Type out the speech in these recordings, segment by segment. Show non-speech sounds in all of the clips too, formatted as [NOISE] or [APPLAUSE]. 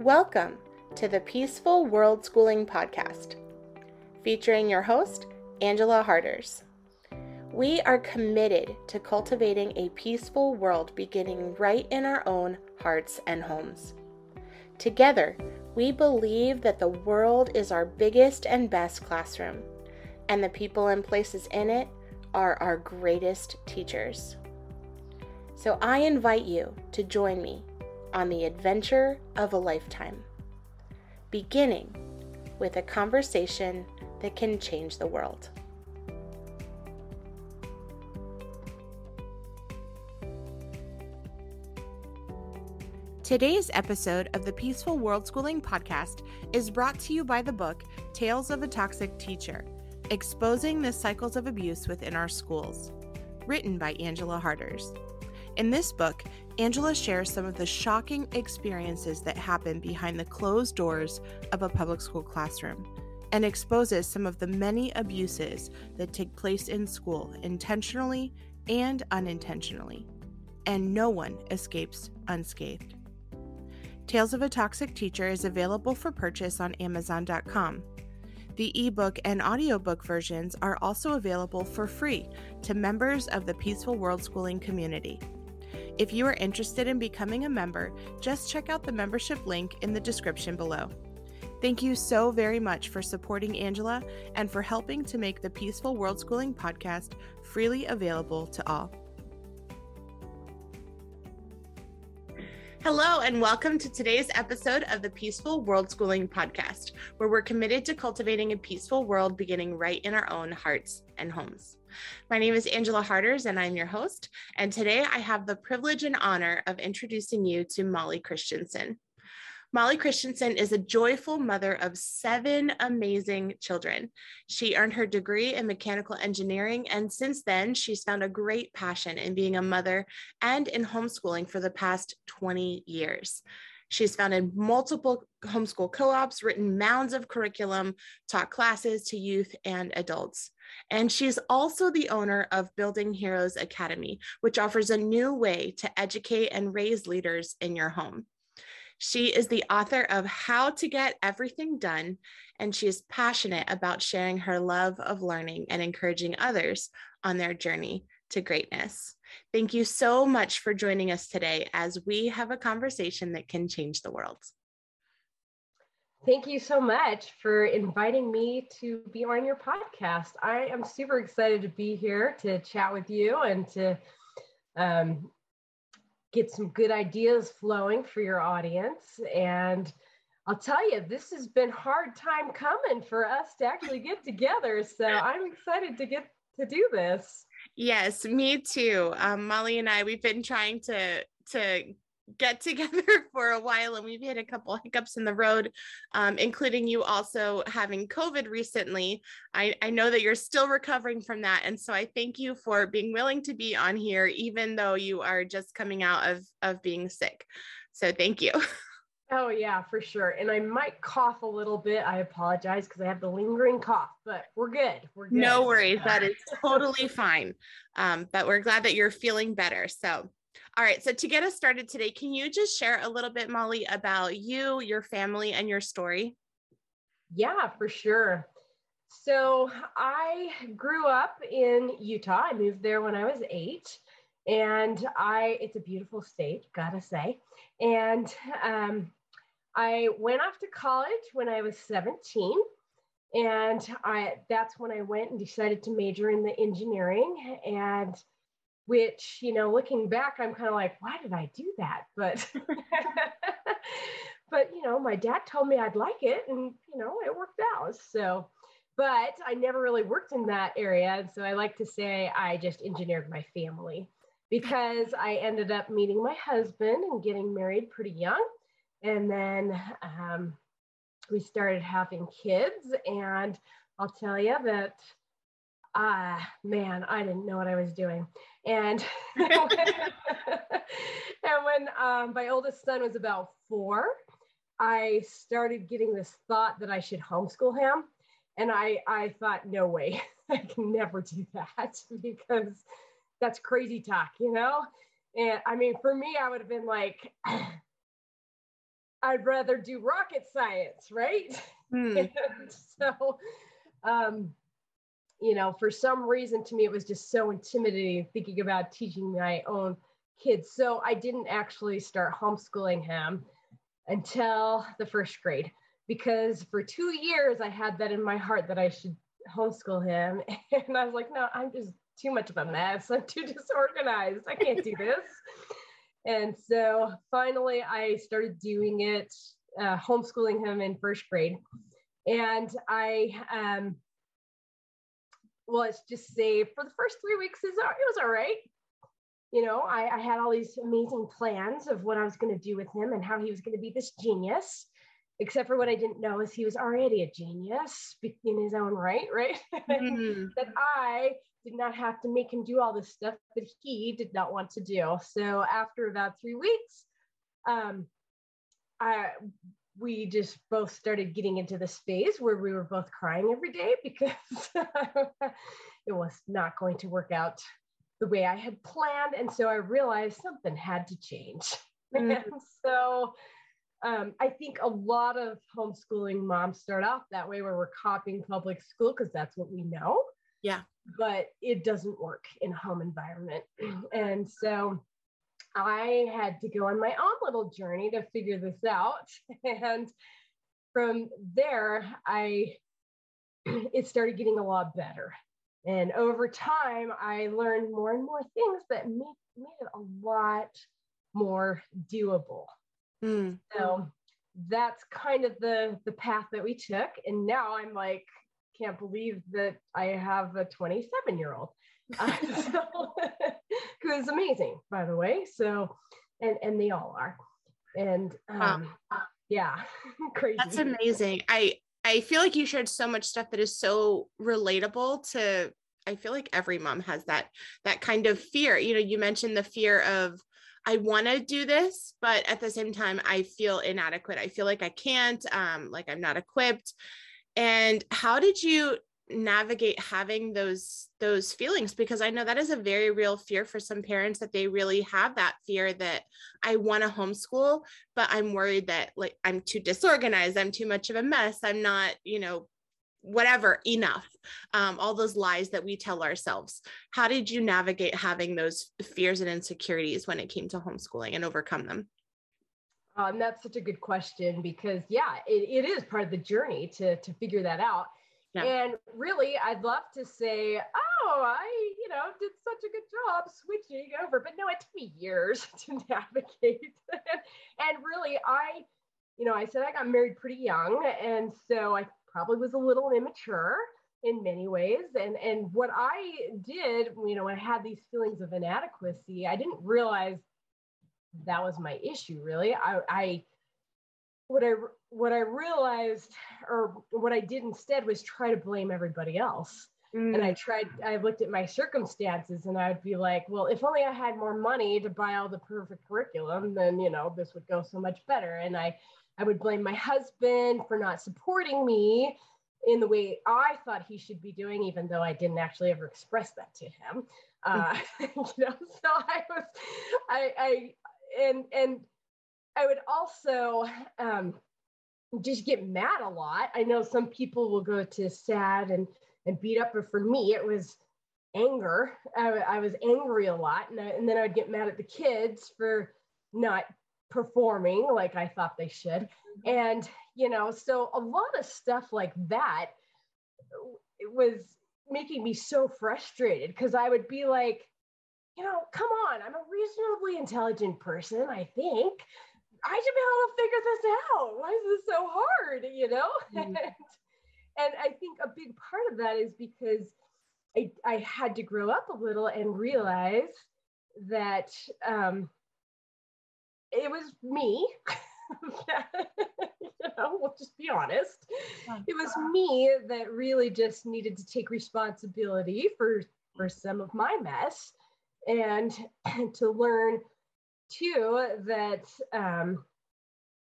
Welcome to the Peaceful World Schooling Podcast, featuring your host, Angela Harders. We are committed to cultivating a peaceful world beginning right in our own hearts and homes. Together, we believe that the world is our biggest and best classroom, and the people and places in it are our greatest teachers. So I invite you to join me on the adventure of a lifetime, beginning with a conversation that can change the world. Today's episode of the Peaceful World Schooling podcast is brought to you by the book Tales of a Toxic Teacher Exposing the Cycles of Abuse Within Our Schools, written by Angela Harders. In this book, Angela shares some of the shocking experiences that happen behind the closed doors of a public school classroom and exposes some of the many abuses that take place in school intentionally and unintentionally. And no one escapes unscathed. Tales of a Toxic Teacher is available for purchase on Amazon.com. The ebook and audiobook versions are also available for free to members of the Peaceful World Schooling community. If you are interested in becoming a member, just check out the membership link in the description below. Thank you so very much for supporting Angela and for helping to make the Peaceful World Schooling podcast freely available to all. Hello, and welcome to today's episode of the Peaceful World Schooling Podcast, where we're committed to cultivating a peaceful world beginning right in our own hearts and homes. My name is Angela Harders, and I'm your host. And today I have the privilege and honor of introducing you to Molly Christensen. Molly Christensen is a joyful mother of seven amazing children. She earned her degree in mechanical engineering, and since then, she's found a great passion in being a mother and in homeschooling for the past 20 years. She's founded multiple homeschool co ops, written mounds of curriculum, taught classes to youth and adults. And she's also the owner of Building Heroes Academy, which offers a new way to educate and raise leaders in your home. She is the author of How to Get Everything Done, and she is passionate about sharing her love of learning and encouraging others on their journey to greatness. Thank you so much for joining us today as we have a conversation that can change the world. Thank you so much for inviting me to be on your podcast. I am super excited to be here to chat with you and to um, get some good ideas flowing for your audience. And I'll tell you, this has been hard time coming for us to actually get together. So I'm excited to get to do this. Yes, me too. Um, Molly and I, we've been trying to to get together [LAUGHS] for a while and we've had a couple hiccups in the road um, including you also having covid recently I, I know that you're still recovering from that and so i thank you for being willing to be on here even though you are just coming out of of being sick so thank you [LAUGHS] Oh yeah, for sure. And I might cough a little bit. I apologize because I have the lingering cough, but we're good. We're good. No worries. [LAUGHS] That is totally fine. Um, but we're glad that you're feeling better. So all right. So to get us started today, can you just share a little bit, Molly, about you, your family, and your story? Yeah, for sure. So I grew up in Utah. I moved there when I was eight. And I, it's a beautiful state, gotta say. And um, I went off to college when I was 17. And I, that's when I went and decided to major in the engineering. And which you know looking back i'm kind of like why did i do that but [LAUGHS] but you know my dad told me i'd like it and you know it worked out so but i never really worked in that area and so i like to say i just engineered my family because i ended up meeting my husband and getting married pretty young and then um, we started having kids and i'll tell you that ah, man, I didn't know what I was doing. And, [LAUGHS] [LAUGHS] and when um, my oldest son was about four, I started getting this thought that I should homeschool him. And I, I thought, no way, [LAUGHS] I can never do that because that's crazy talk, you know? And I mean, for me, I would have been like, I'd rather do rocket science, right? Mm. so, um, you know, for some reason to me, it was just so intimidating thinking about teaching my own kids. So I didn't actually start homeschooling him until the first grade because for two years I had that in my heart that I should homeschool him. [LAUGHS] And I was like, no, I'm just too much of a mess. I'm too [LAUGHS] disorganized. I can't do this. and so finally, I started doing it, uh, homeschooling him in first grade. And I, um, let's just say for the first three weeks, it was all right. You know, I, I had all these amazing plans of what I was going to do with him and how he was going to be this genius except for what I didn't know is he was already a genius in his own right, right? Mm-hmm. [LAUGHS] that I did not have to make him do all this stuff that he did not want to do. So after about three weeks, um, I we just both started getting into this phase where we were both crying every day because [LAUGHS] it was not going to work out the way I had planned. And so I realized something had to change. Mm-hmm. [LAUGHS] And so um, I think a lot of homeschooling moms start off that way where we're copying public school because that's what we know. Yeah. But it doesn't work in a home environment. [CLEARS THROAT] And so I had to go on my own little journey to figure this out. [LAUGHS] And from there, I [CLEARS THROAT] it started getting a lot better. And over time, I learned more and more things that made, made it a lot more doable. Mm. So that's kind of the the path that we took. And now I'm like, can't believe that I have a 27 year old uh, [LAUGHS] so, [LAUGHS] who is amazing, by the way. So, and and they all are. And um, wow. yeah, [LAUGHS] crazy. That's amazing. I I feel like you shared so much stuff that is so relatable to I feel like every mom has that that kind of fear. You know, you mentioned the fear of I want to do this, but at the same time, I feel inadequate. I feel like I can't, um, like I'm not equipped. And how did you navigate having those those feelings because i know that is a very real fear for some parents that they really have that fear that i want to homeschool but i'm worried that like i'm too disorganized i'm too much of a mess i'm not you know whatever enough um, all those lies that we tell ourselves. How did you navigate having those fears and insecurities when it came to homeschooling and overcome them? Um, that's such a good question because yeah it, it is part of the journey to to figure that out yeah. and really i'd love to say oh i you know did such a good job switching over but no it took me years [LAUGHS] to navigate and really i you know i said i got married pretty young and so i probably was a little immature in many ways. And and what i did you know when i had these feelings of inadequacy i didn't realize that was my issue really. I i what i what i realized or what i did instead was try to blame everybody else mm. and i tried i looked at my circumstances and i'd be like well if only i had more money to buy all the perfect curriculum then you know this would go so much better and i I would blame my husband for not supporting me in the way I thought he should be doing, even though I didn't actually ever express that to him. [LAUGHS] Uh, [LAUGHS] you know, so I was, I, I, and and I would also um, just get mad a lot. I know some people will go to sad and and beat up, but for me, it was anger. I, I was angry a lot, and, I, and then I would get mad at the kids for not performing like I thought they should. Mm-hmm. And, you know, so a lot of stuff like that it was making me so frustrated because I would be like, you know, come on, I'm a reasonably intelligent person, I think. I should be able to figure this out. Why is this so hard? You know? Mm-hmm. [LAUGHS] and, and I think a big part of that is because I, I had to grow up a little and realize that um, it was me. [LAUGHS] you know, we'll just be honest. It was me that really just needed to take responsibility for for some of my mess and [CLEARS THROAT] to learn too that um,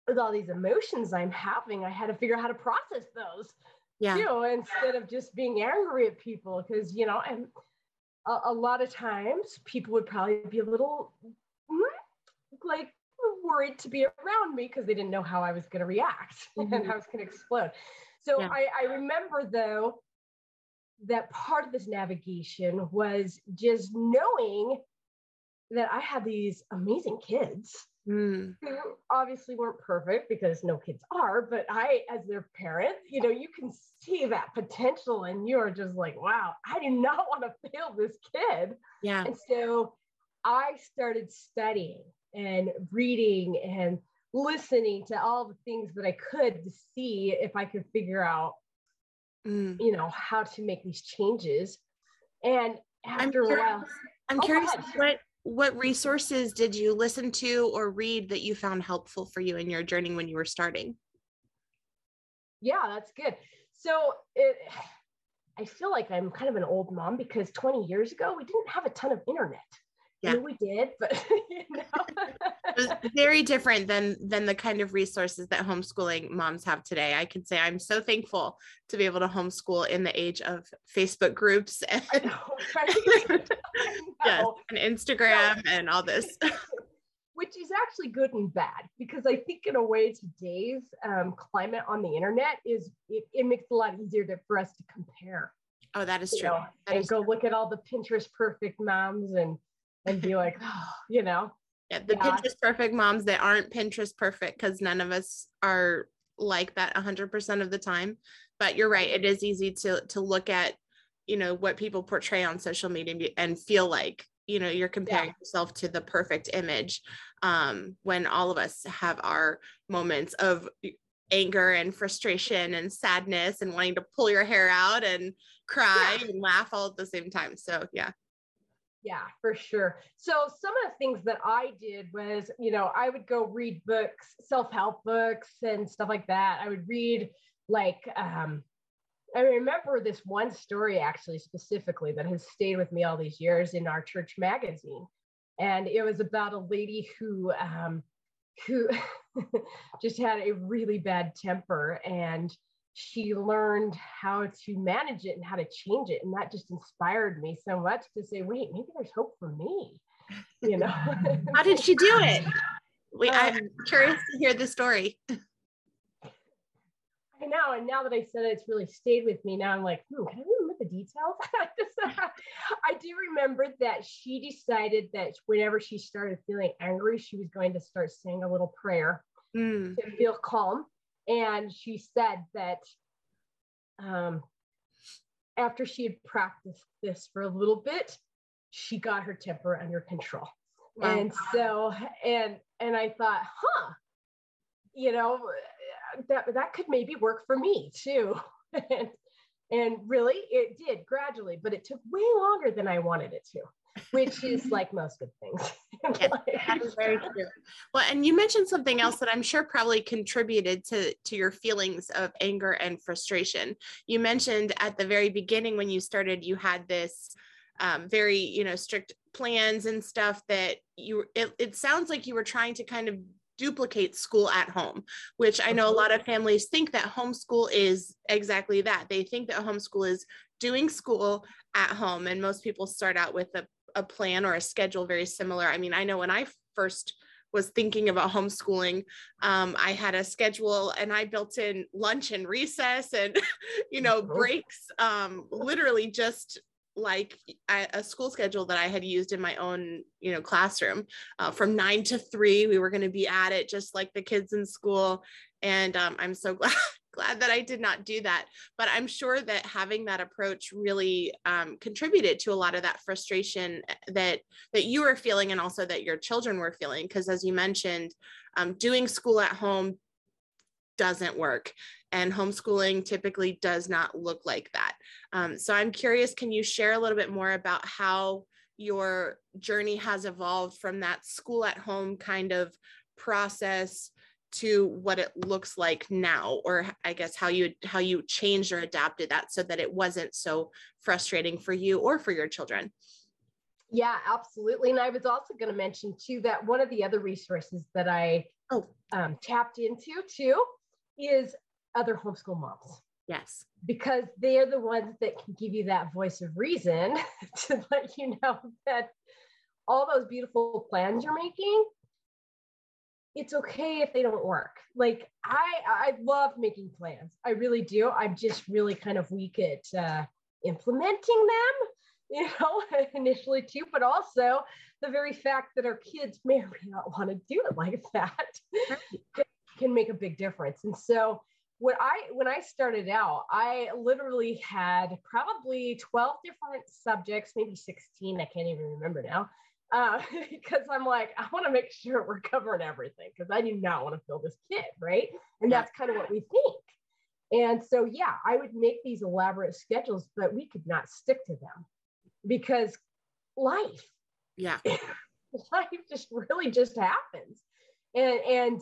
with all these emotions I'm having, I had to figure out how to process those. Yeah. Too, instead of just being angry at people, because you know, and a, a, lot of times people would probably be a little mm, like worried to be around me because they didn't know how I was going to react [LAUGHS] mm-hmm. and how I was going to explode. So yeah. I, I remember though that part of this navigation was just knowing that I had these amazing kids mm. who obviously weren't perfect because no kids are, but I, as their parent, you know, you can see that potential and you're just like, wow, I do not [LAUGHS] want to fail this kid. Yeah. And so I started studying and reading and listening to all the things that I could to see if I could figure out, mm. you know, how to make these changes. And after I'm a while, I'm oh, curious what what resources did you listen to or read that you found helpful for you in your journey when you were starting? Yeah, that's good. So it [SIGHS] I feel like I'm kind of an old mom because 20 years ago we didn't have a ton of internet yeah. I mean, we did, but [LAUGHS] you know. very different than than the kind of resources that homeschooling moms have today. I can say I'm so thankful to be able to homeschool in the age of Facebook groups and know, [LAUGHS] right? [LAUGHS] yes, and Instagram and all this. Which is actually good and bad because I think in a way today's um, climate on the internet is it, it makes it a lot easier to, for us to compare. Oh, that is true. Know, that and is go true. look at all the Pinterest perfect moms and and be like, oh, [GASPS] you know. Yeah, the yeah. Pinterest perfect moms that aren't Pinterest perfect because none of us are like that 100% of the time. But you're right, it is easy to to look at, you know, what people portray on social media and feel like, you know, you're comparing yeah. yourself to the perfect image um, when all of us have our moments of anger and frustration and sadness and wanting to pull your hair out and cry yeah. and laugh all at the same time. So, yeah. Yeah, for sure. So some of the things that I did was, you know, I would go read books, self-help books and stuff like that. I would read like um I remember this one story actually specifically that has stayed with me all these years in our church magazine. And it was about a lady who um who [LAUGHS] just had a really bad temper and she learned how to manage it and how to change it. And that just inspired me so much to say, wait, maybe there's hope for me. You know, [LAUGHS] how did she do it? We, um, I'm curious to hear the story. [LAUGHS] I know. And now that I said it, it's really stayed with me. Now I'm like, hmm, can I remember the details? [LAUGHS] I do remember that she decided that whenever she started feeling angry, she was going to start saying a little prayer mm. to feel calm and she said that um, after she had practiced this for a little bit, she got her temper under control. Wow. And so, and and I thought, huh, you know, that that could maybe work for me too. [LAUGHS] and, and really, it did gradually, but it took way longer than I wanted it to which is like most good things. [LAUGHS] that is very true. Well, and you mentioned something else that I'm sure probably contributed to to your feelings of anger and frustration. You mentioned at the very beginning when you started, you had this um, very you know strict plans and stuff that you. It, it sounds like you were trying to kind of duplicate school at home, which I know a lot of families think that homeschool is exactly that. They think that homeschool is doing school at home. And most people start out with a a plan or a schedule very similar. I mean, I know when I first was thinking about homeschooling, um, I had a schedule and I built in lunch and recess and, [LAUGHS] you know, oh. breaks, um, literally just like a, school schedule that I had used in my own, you know, classroom. Uh, from nine to three, we were going to be at it just like the kids in school. And um, I'm so [LAUGHS] glad glad that I did not do that. But I'm sure that having that approach really um, contributed to a lot of that frustration eh, that that you were feeling, and also that your children were feeling. Because as you mentioned, um, doing school at home doesn't work, and homeschooling typically does not look like that. Um, so I'm curious, can you share a little bit more about how your journey has evolved from that school at home kind of process to what it looks like now or i guess how you how you changed or adapted that so that it wasn't so frustrating for you or for your children. Yeah absolutely. And i was also going to mention too that one of the other resources that i oh. um, tapped into too is other homeschool moms. Yes. Because they are the ones that can give you that voice of reason [LAUGHS] to let you know that all those beautiful plans you're making it's okay if they don't work. Like I I love making plans. I really do. I'm just really kind of weak at uh, implementing them, [LAUGHS] you know, [LAUGHS] initially too, but also the very fact that our kids may or may not want to do it like [LAUGHS] that can make a big difference. And so when I when I started out, I literally had probably 12 different subjects, maybe 16, I can't even remember now. Uh, [LAUGHS] because I'm like, I want to make sure we're covering everything because I do not want to fill this kid, right? And that's kind of what we think. And so, yeah, I would make these elaborate schedules, but we could not stick to them because life, yeah, [LAUGHS] life just really just happens. And, and,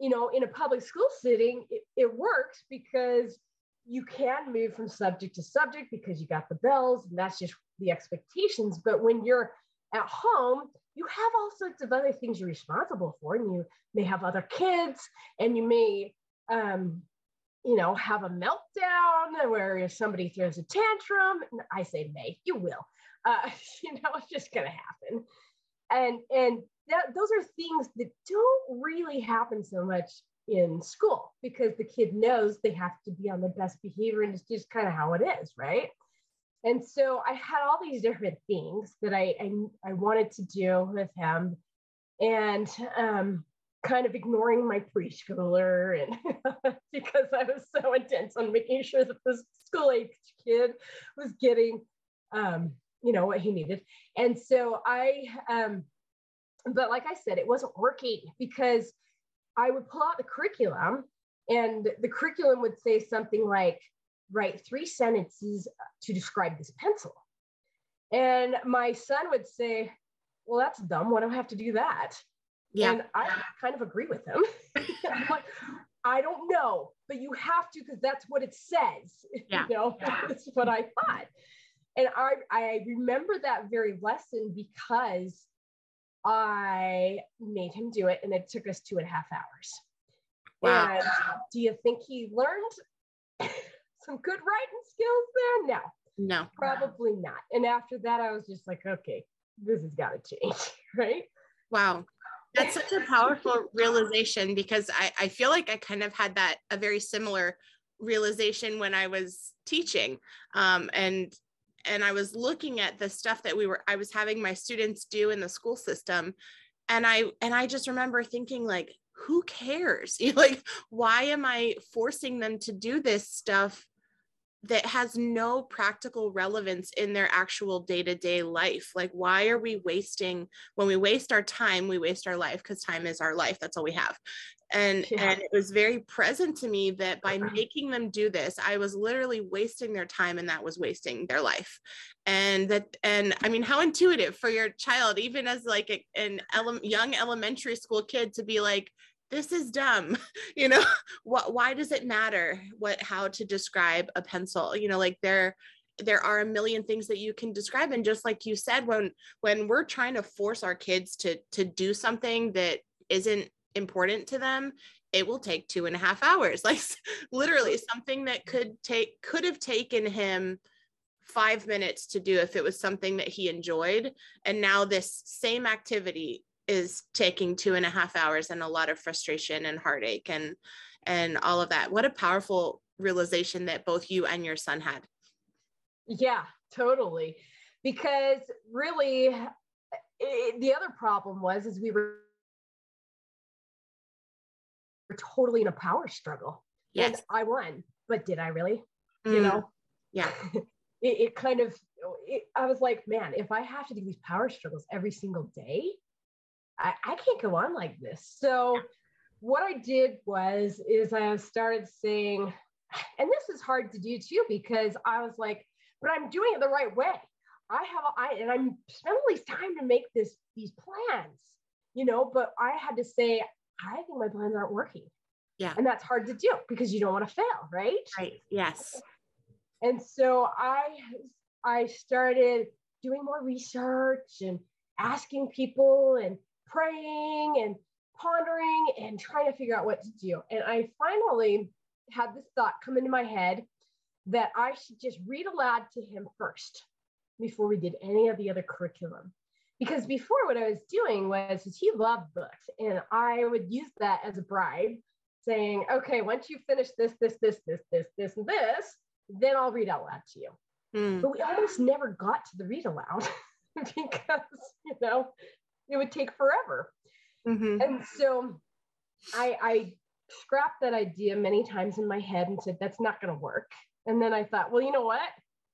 you know, in a public school setting, it, it works because you can move from subject to subject because you got the bells and that's just the expectations. But when you're at home, you have all sorts of other things you're responsible for, and you may have other kids, and you may, um, you know, have a meltdown where if somebody throws a tantrum, I say may, you will, [LAUGHS] uh, you know, it's just gonna happen, and and that, those are things that don't really happen so much in school because the kid knows they have to be on the best behavior, and it's just kind of how it is, right? And so I had all these different things that I, I, I wanted to do with him and um, kind of ignoring my preschooler and [LAUGHS] because I was so intense on making sure that this school age kid was getting, um, you know, what he needed. And so I, um, but like I said, it wasn't working because I would pull out the curriculum and the curriculum would say something like, write three sentences to describe this pencil. And my son would say, Well, that's dumb. Why do I have to do that? Yeah. And I kind of agree with him. [LAUGHS] I'm like, I don't know, but you have to because that's what it says. [LAUGHS] Yeah. You know, [LAUGHS] that's what I thought. And I, I remember that very lesson because I made him do it and it took us two and a half hours. Wow. And do you think he learned? Some good writing skills there? No. No. Probably not. And after that, I was just like, okay, this has got to change. [LAUGHS] Right. Wow. That's such a powerful realization because I, I feel like I kind of had that a very similar realization when I was teaching. Um, and and I was looking at the stuff that we were I was having my students do in the school system. And I and I just remember thinking like, who cares? You [LAUGHS] know, like, why am I forcing them to do this stuff that has no practical relevance in their actual day-to-day life. Like why are we wasting when we waste our time we waste our life because time is our life that's all we have. And yeah. and it was very present to me that by making them do this i was literally wasting their time and that was wasting their life. And that and i mean how intuitive for your child even as like a, an ele- young elementary school kid to be like this is dumb [LAUGHS] you know [LAUGHS] what why does it matter what how to describe a pencil? You know like there there are a million things that you can describe and just like you said when when we're trying to force our kids to to do something that isn't important to them it will take two and a half hours. [LAUGHS] Like literally something that could take could have taken him five minutes to do if it was something that he enjoyed and now this same activity is taking two and a half hours and a lot of frustration and heartache and and all of that. What a powerful realization that both you and your son had. Yeah totally. Because really it, the other problem was is we were totally in a power struggle. Yes. And i won but did i really? Mm. you know? Yeah. [LAUGHS] It, it, kind of it, i was like man if i have to do these power struggles every single day I, I can't go on like this. So what I did was is I started saying, and this is hard to do too because I was like, but I'm doing it the right way. I have I and I'm spending all this time to make this these plans, you know, but I had to say, I think my plans aren't working. Yeah. And that's hard to do because you don't want to fail, right? Right. Yes. And so I I started doing more research and asking people and praying and pondering and trying to figure out what to do. And I finally had this thought come into my head that I should just read aloud to him first before we did any of the other curriculum. because before what I was doing was he loved books and I would use that as a bribe saying, okay, once you finish this, this, this, this, this, this, and this, then I'll read out loud to you. Mm. But we almost never got to the read aloud [LAUGHS] because, you know, it would take forever. Mm-hmm. And so I, I scrapped that idea many times in my head and said, that's not going to work. And then I thought, well, you know what?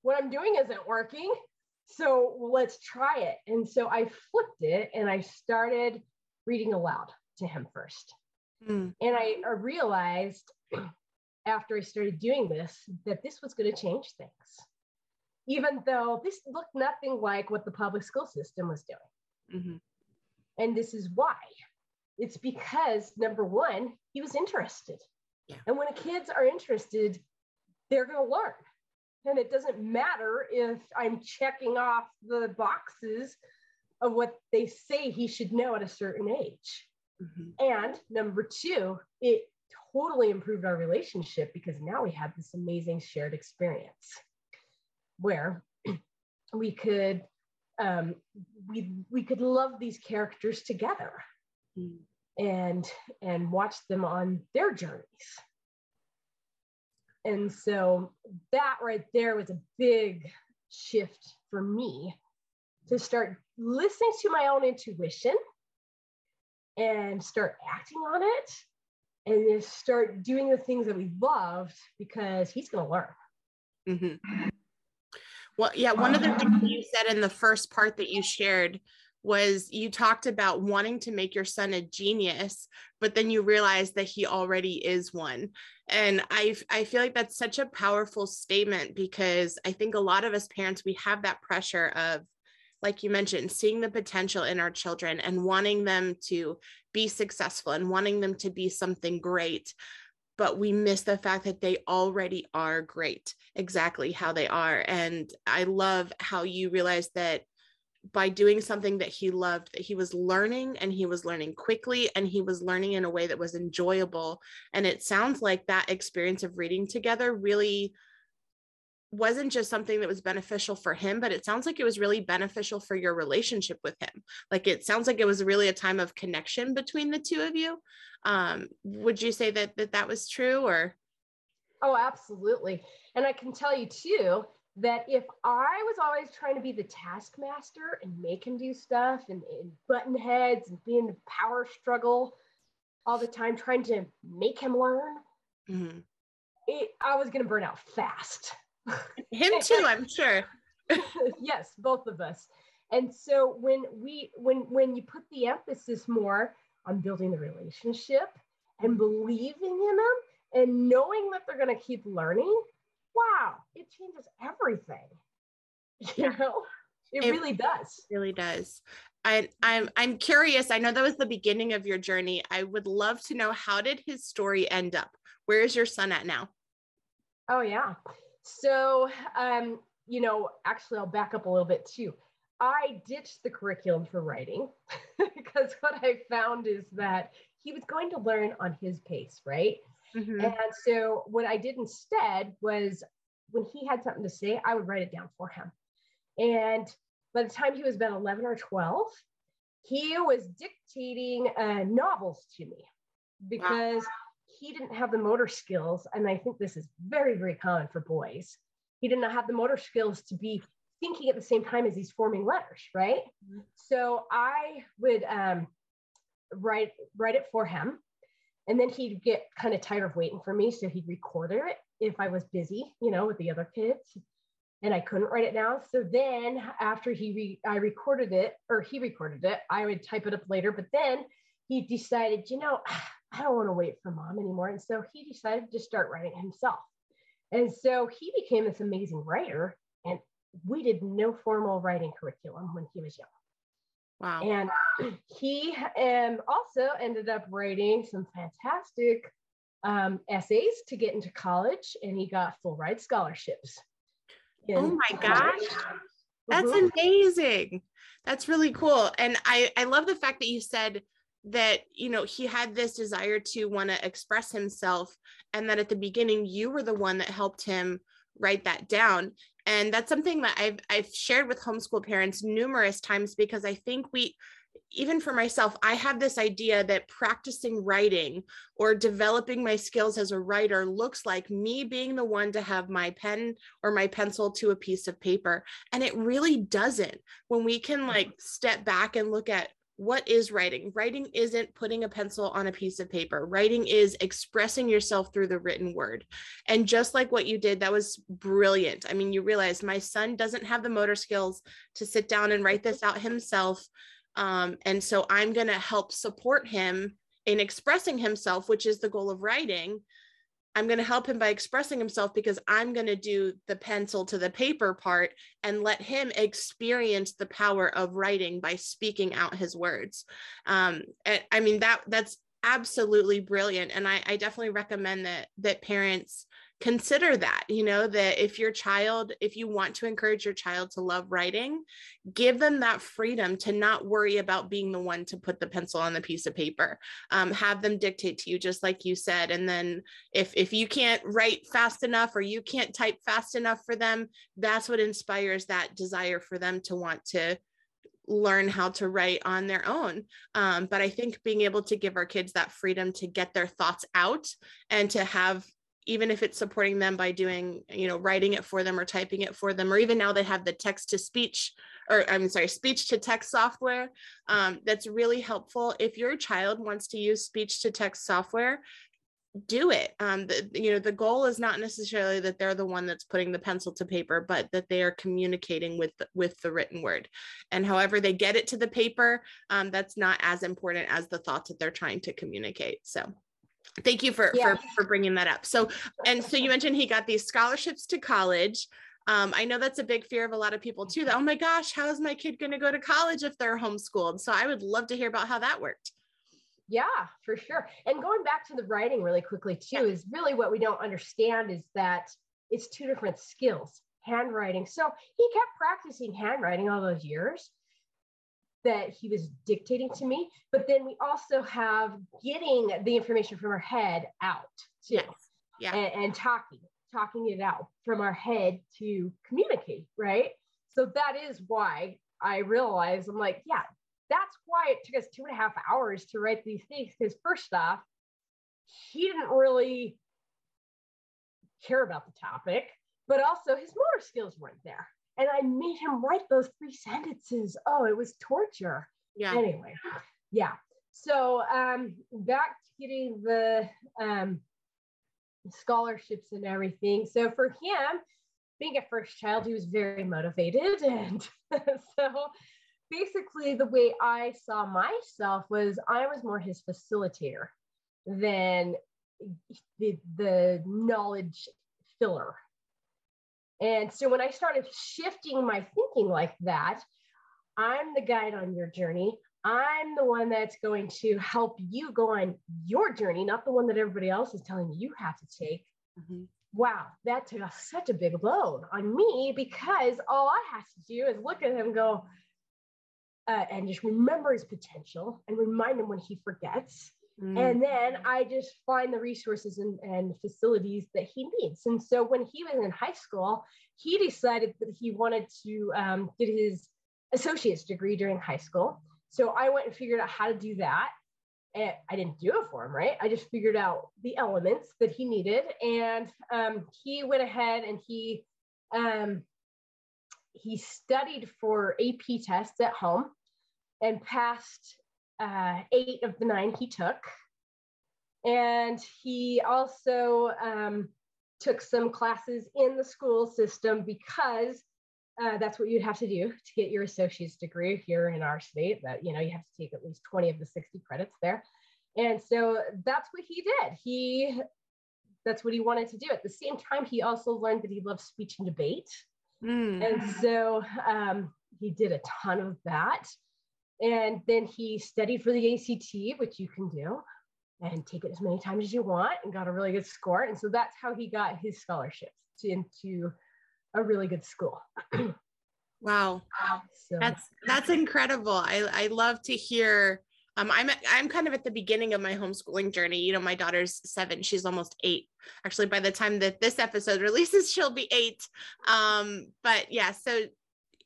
What I'm doing isn't working so let's try it. And so I flipped it and I started reading aloud to him first. Mm. And I, I realized [CLEARS THROAT] after I started doing this that this was going to change things, even though this looked nothing like what the public school system was doing. Mm-hmm. And this is why it's because number one, he was interested. Yeah. And when kids are interested, they're going to learn. And it doesn't matter if I'm checking off the boxes of what they say he should know at a certain age. Mm-hmm. And number two, it totally improved our relationship because now we had this amazing shared experience where [CLEARS THROAT] we could um, we we could love these characters together mm. and and watch them on their journeys and so that right there was a big shift for me to start listening to my own intuition and start acting on it and just start doing the things that we loved because he's going to learn. Mm-hmm. Well, yeah, one of the things you said in the first part that you shared was you talked about wanting to make your son a genius but then you realized that he already is one. And i i feel like that's such a powerful statement because i think a lot of us parents we have that pressure of like you mentioned seeing the potential in our children and wanting them to be successful and wanting them to be something great but we miss the fact that they already are great exactly how they are. And i love how you realize that by doing something that he loved that he was learning and he was learning quickly and he was learning in a way that was enjoyable. And it sounds like that experience of reading together really wasn't just something that was beneficial for him but it sounds like it was really beneficial for your relationship with him like it sounds like it was really a time of connection between the two of you um would you say that that, that was true or oh absolutely and i can tell you too that if I was always trying to be the taskmaster and make him do stuff and, and button heads and be in the power struggle all the time, trying to make him learn, mm-hmm. it, I was going to burn out fast. Him too, I'm sure. [LAUGHS] yes, both of us. And so when we when when you put the emphasis more on building the relationship and believing in them and knowing that they're going to keep learning wow, it changes everything. [LAUGHS] You know, it, it really does. Really does. I, I'm I'm curious. I know that was the beginning of your journey. I would love to know how did his story end up? Where is your son at now? Oh yeah. So um, you know, actually I'll back up a little bit too. I ditched the curriculum for writing [LAUGHS] because what I found is that he was going to learn on his pace, right? Mm-hmm. And so what I did instead was when he had something to say, I would write it down for him. And by the time he was about 11 or 12, he was dictating uh, novels to me because wow. He didn't have the motor skills. And I think this is very, very common for boys. He did not have the motor skills to be thinking at the same time as he's forming letters, right? Mm-hmm. So I would um, write write it for him and then he'd get kind of tired of waiting for me. So he'd record it if I was busy, you know, with the other kids and I couldn't write it down. So then after he, re- I recorded it or he recorded it, I would type it up later. But then he decided, you know, I don't want to wait for mom anymore. And so he decided to start writing himself. And so he became this amazing writer. And we did no formal writing curriculum when he was young. Wow. And [CLEARS THROAT] he um, also ended up writing some fantastic um, essays to get into college, and he got full ride scholarships. Oh my gosh. That's mm-hmm. amazing. That's really cool. And I, I love the fact that you said that, you know, he had this desire to want to express himself, and that at the beginning, you were the one that helped him write that down and that's something that I've I've shared with homeschool parents numerous times because I think we even for myself, I have this idea that practicing writing or developing my skills as a writer looks like me being the one to have my pen or my pencil to a piece of paper. And it really doesn't. When we can mm-hmm. like step back and look at what is writing? Writing isn't putting a pencil on a piece of paper. Writing is expressing yourself through the written word. And just like what you did, that was brilliant. I mean, you realize my son doesn't have the motor skills to sit down and write this out himself. Um, and so I'm going to help support him in expressing himself, which is the goal of writing. I'm going to help him by expressing himself because I'm going to do the pencil to the paper part and let him experience the power of writing by speaking out his words. Um, I mean that that's absolutely brilliant, and I, I definitely recommend that that parents consider that you know that if your child if you want to encourage your child to love writing give them that freedom to not worry about being the one to put the pencil on the piece of paper um, have them dictate to you just like you said and then if if you can't write fast enough or you can't type fast enough for them that's what inspires that desire for them to want to learn how to write on their own. Um, but I think being able to give our kids that freedom to get their thoughts out and to have even if it's supporting them by doing you know writing it for them or typing it for them or even now they have the text to speech or i'm sorry speech to text software um, that's really helpful. If your child wants to use speech to text software do it. Um, the, you know the goal is not necessarily that they're the one that's putting the pencil to paper but that they are communicating with with the written word. And however they get it to the paper um, that's not as important as the thoughts that they're trying to communicate. So thank you for, yeah. for for bringing that up. So and so you mentioned he got these scholarships to college. Um, i know that's a big fear of a lot of people too that oh my gosh how is my kid going to go to college if they're homeschooled? So i would love to hear about how that worked. Yeah for sure. And going back to the writing really quickly too yeah. is really what we don't understand is that it's two different skills handwriting. So he kept practicing handwriting all those years that he was dictating to me. But then we also have getting the information from our head out too. Yes. Yeah. And, and talking, talking it out from our head to communicate, right? So that is why I realized I'm like, yeah, that's why it took us two and a half hours to write these things. Because first off, he didn't really care about the topic, but also his motor skills weren't there and I made him write those three sentences. Oh, it was torture. Yeah. Anyway, yeah. So um, back to getting the um, scholarships and everything. So for him, being a first child, he was very motivated, [LAUGHS] and so basically the way I saw myself was I was more his facilitator than the the knowledge filler and so when I started shifting my thinking like that, I'm the guide on your journey. I'm the one that's going to help you go on your journey, not the one that everybody else is telling you you have to take. Mm-hmm. Wow, that took such a big load on me because all I have to do is look at him go uh, and just remember his potential and remind him when he forgets Mm. And then I just find the resources and, and facilities that he needs. And so when he was in high school, he decided that he wanted to um, get his associate's degree during high school. So I went and figured out how to do that. And I didn't do it for him, right? I just figured out the elements that he needed. And um, he went ahead and he um, he studied for AP tests at home and passed uh, eight of the nine he took. And he also um, took some classes in the school system because uh, that's what you'd have to do to get your associate's degree here in our state. That you know you have to take at least 20 of the 60 credits there. And so that's what he did. He that's what he wanted to do. At the same time, he also learned that he loved speech and debate. Mm. And so um, he did a ton of that. And then he studied for the ACT, which you can do and take it as many times as you want and got a really good score. And so that's how he got his scholarships into a really good school. [CLEARS THROAT] wow. So. That's that's incredible. I, I love to hear Um, I'm I'm kind of at the beginning of my homeschooling journey. You know, my daughter's seven; she's almost eight. Actually, by the time that this episode releases, [LAUGHS] she'll be eight. Um, but yeah, so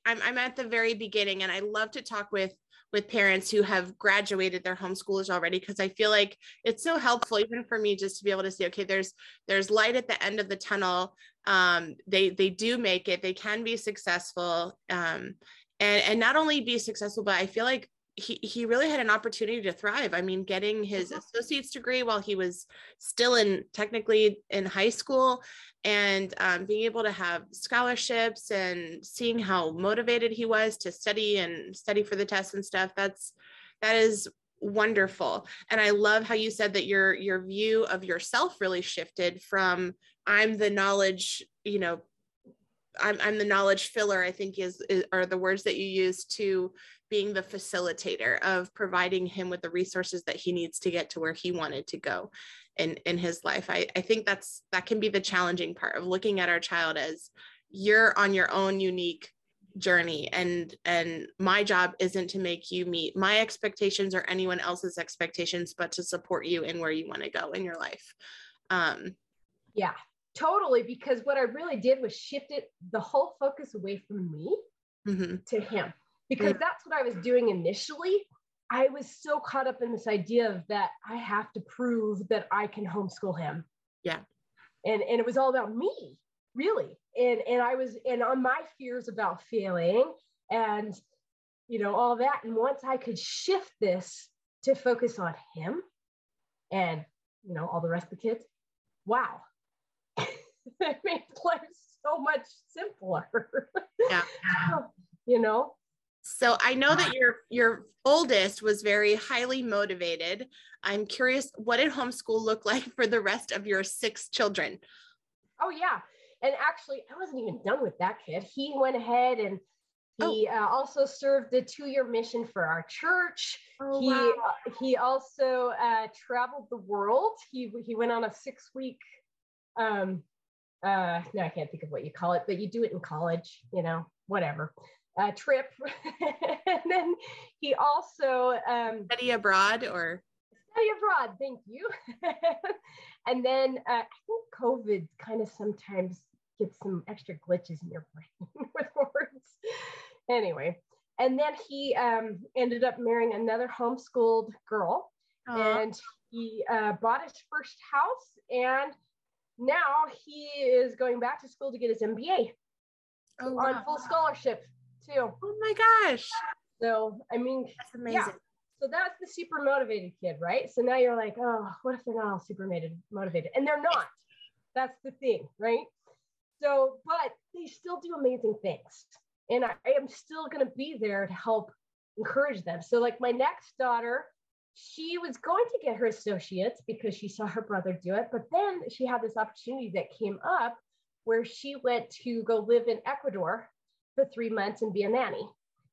I'm I'm at the very beginning, and I love to talk with with parents who have graduated their homeschoolers already because I feel like it's so helpful even for me just to be able to see okay there's there's light at the end of the tunnel. Um, they they do make it. They can be successful. Um, and and not only be successful but I feel like he, he really had an opportunity to thrive. I mean, getting his mm-hmm. associate's degree while he was still in technically in high school and um, being able to have scholarships and seeing how motivated he was to study and study for the tests and stuff. That's, that is wonderful. And I love how you said that your, your view of yourself really shifted from I'm the knowledge, you know, I'm, I'm the knowledge filler, I think is, is are the words that you use to being the facilitator of providing him with the resources that he needs to get to where he wanted to go in in his life. I i think that's that can be the challenging part of looking at our child as you're on your own unique journey and and my job isn't to make you meet my expectations or anyone else's expectations but to support you in where you want to go in your life. Um yeah totally because what i really did was shifted the whole focus away from me mm-hmm. to him because mm. that's what I was doing initially. I was so caught up in this idea of that I have to prove that I can homeschool him. Yeah. And and it was all about me, really. And and I was and on my fears about failing and you know all that and once I could shift this to focus on him and you know all the rest of the kids, wow. [LAUGHS] it made life so much simpler. Yeah. [LAUGHS] you know, so I know that your your oldest was very highly motivated. I'm curious, what did homeschool look [LAUGHS] like for the rest of your six children? Oh yeah, and actually, I wasn't even done with that kid. He went ahead and he oh. uh, also served the two-year mission for our church. Oh, he wow. uh, he also uh, traveled the world. He he went on a six-week um uh no, I can't think of what you call it, but you do it in college, you know, whatever uh, trip. [LAUGHS] and then he also um, study abroad or study abroad. Thank you. [LAUGHS] and then uh, I think COVID kind of sometimes gets some extra glitches in your [LAUGHS] brain with words. Anyway, and then he um, ended up marrying another homeschooled girl, Aww. and he uh, bought his first house, and now he is going back to school to get his MBA oh, wow. on full scholarship too. Oh my gosh. So, I mean, that's amazing. Yeah. So that's the super motivated kid, right? So now you're like, oh, what if they're not all super motivated? And they're not. That's the thing, right? So, but they still do amazing things. And I, I am still going to be there to help encourage them. So, like my next daughter, she was going to get her associates because she saw her brother do it. But then she had this opportunity that came up where she went to go live in Ecuador for three months and be a nanny.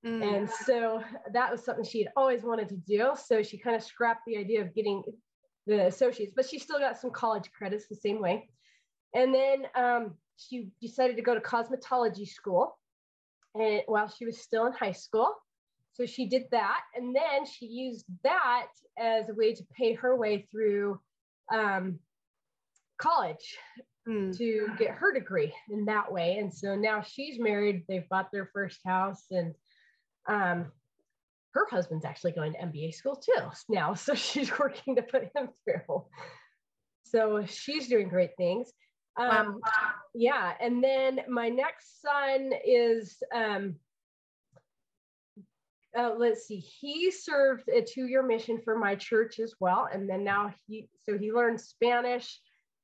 Mm. And so that was something she had always wanted to do. So she kind of scrapped the idea of getting the associates, but she still got some college credits the same way. And then um, she decided to go to cosmetology school and while she was still in high school. So she did that. And then she used that as a way to pay her way through um, college mm. to get her degree in that way. And so now she's married, they've bought their first house, and um, her husband's actually going to MBA school too [LAUGHS] now. So she's [LAUGHS] working to put him through. So she's doing great things. Um, wow. Yeah. And then my next son is, um, uh, let's see, he served a two year mission for my church as well. And then now he, so he learned Spanish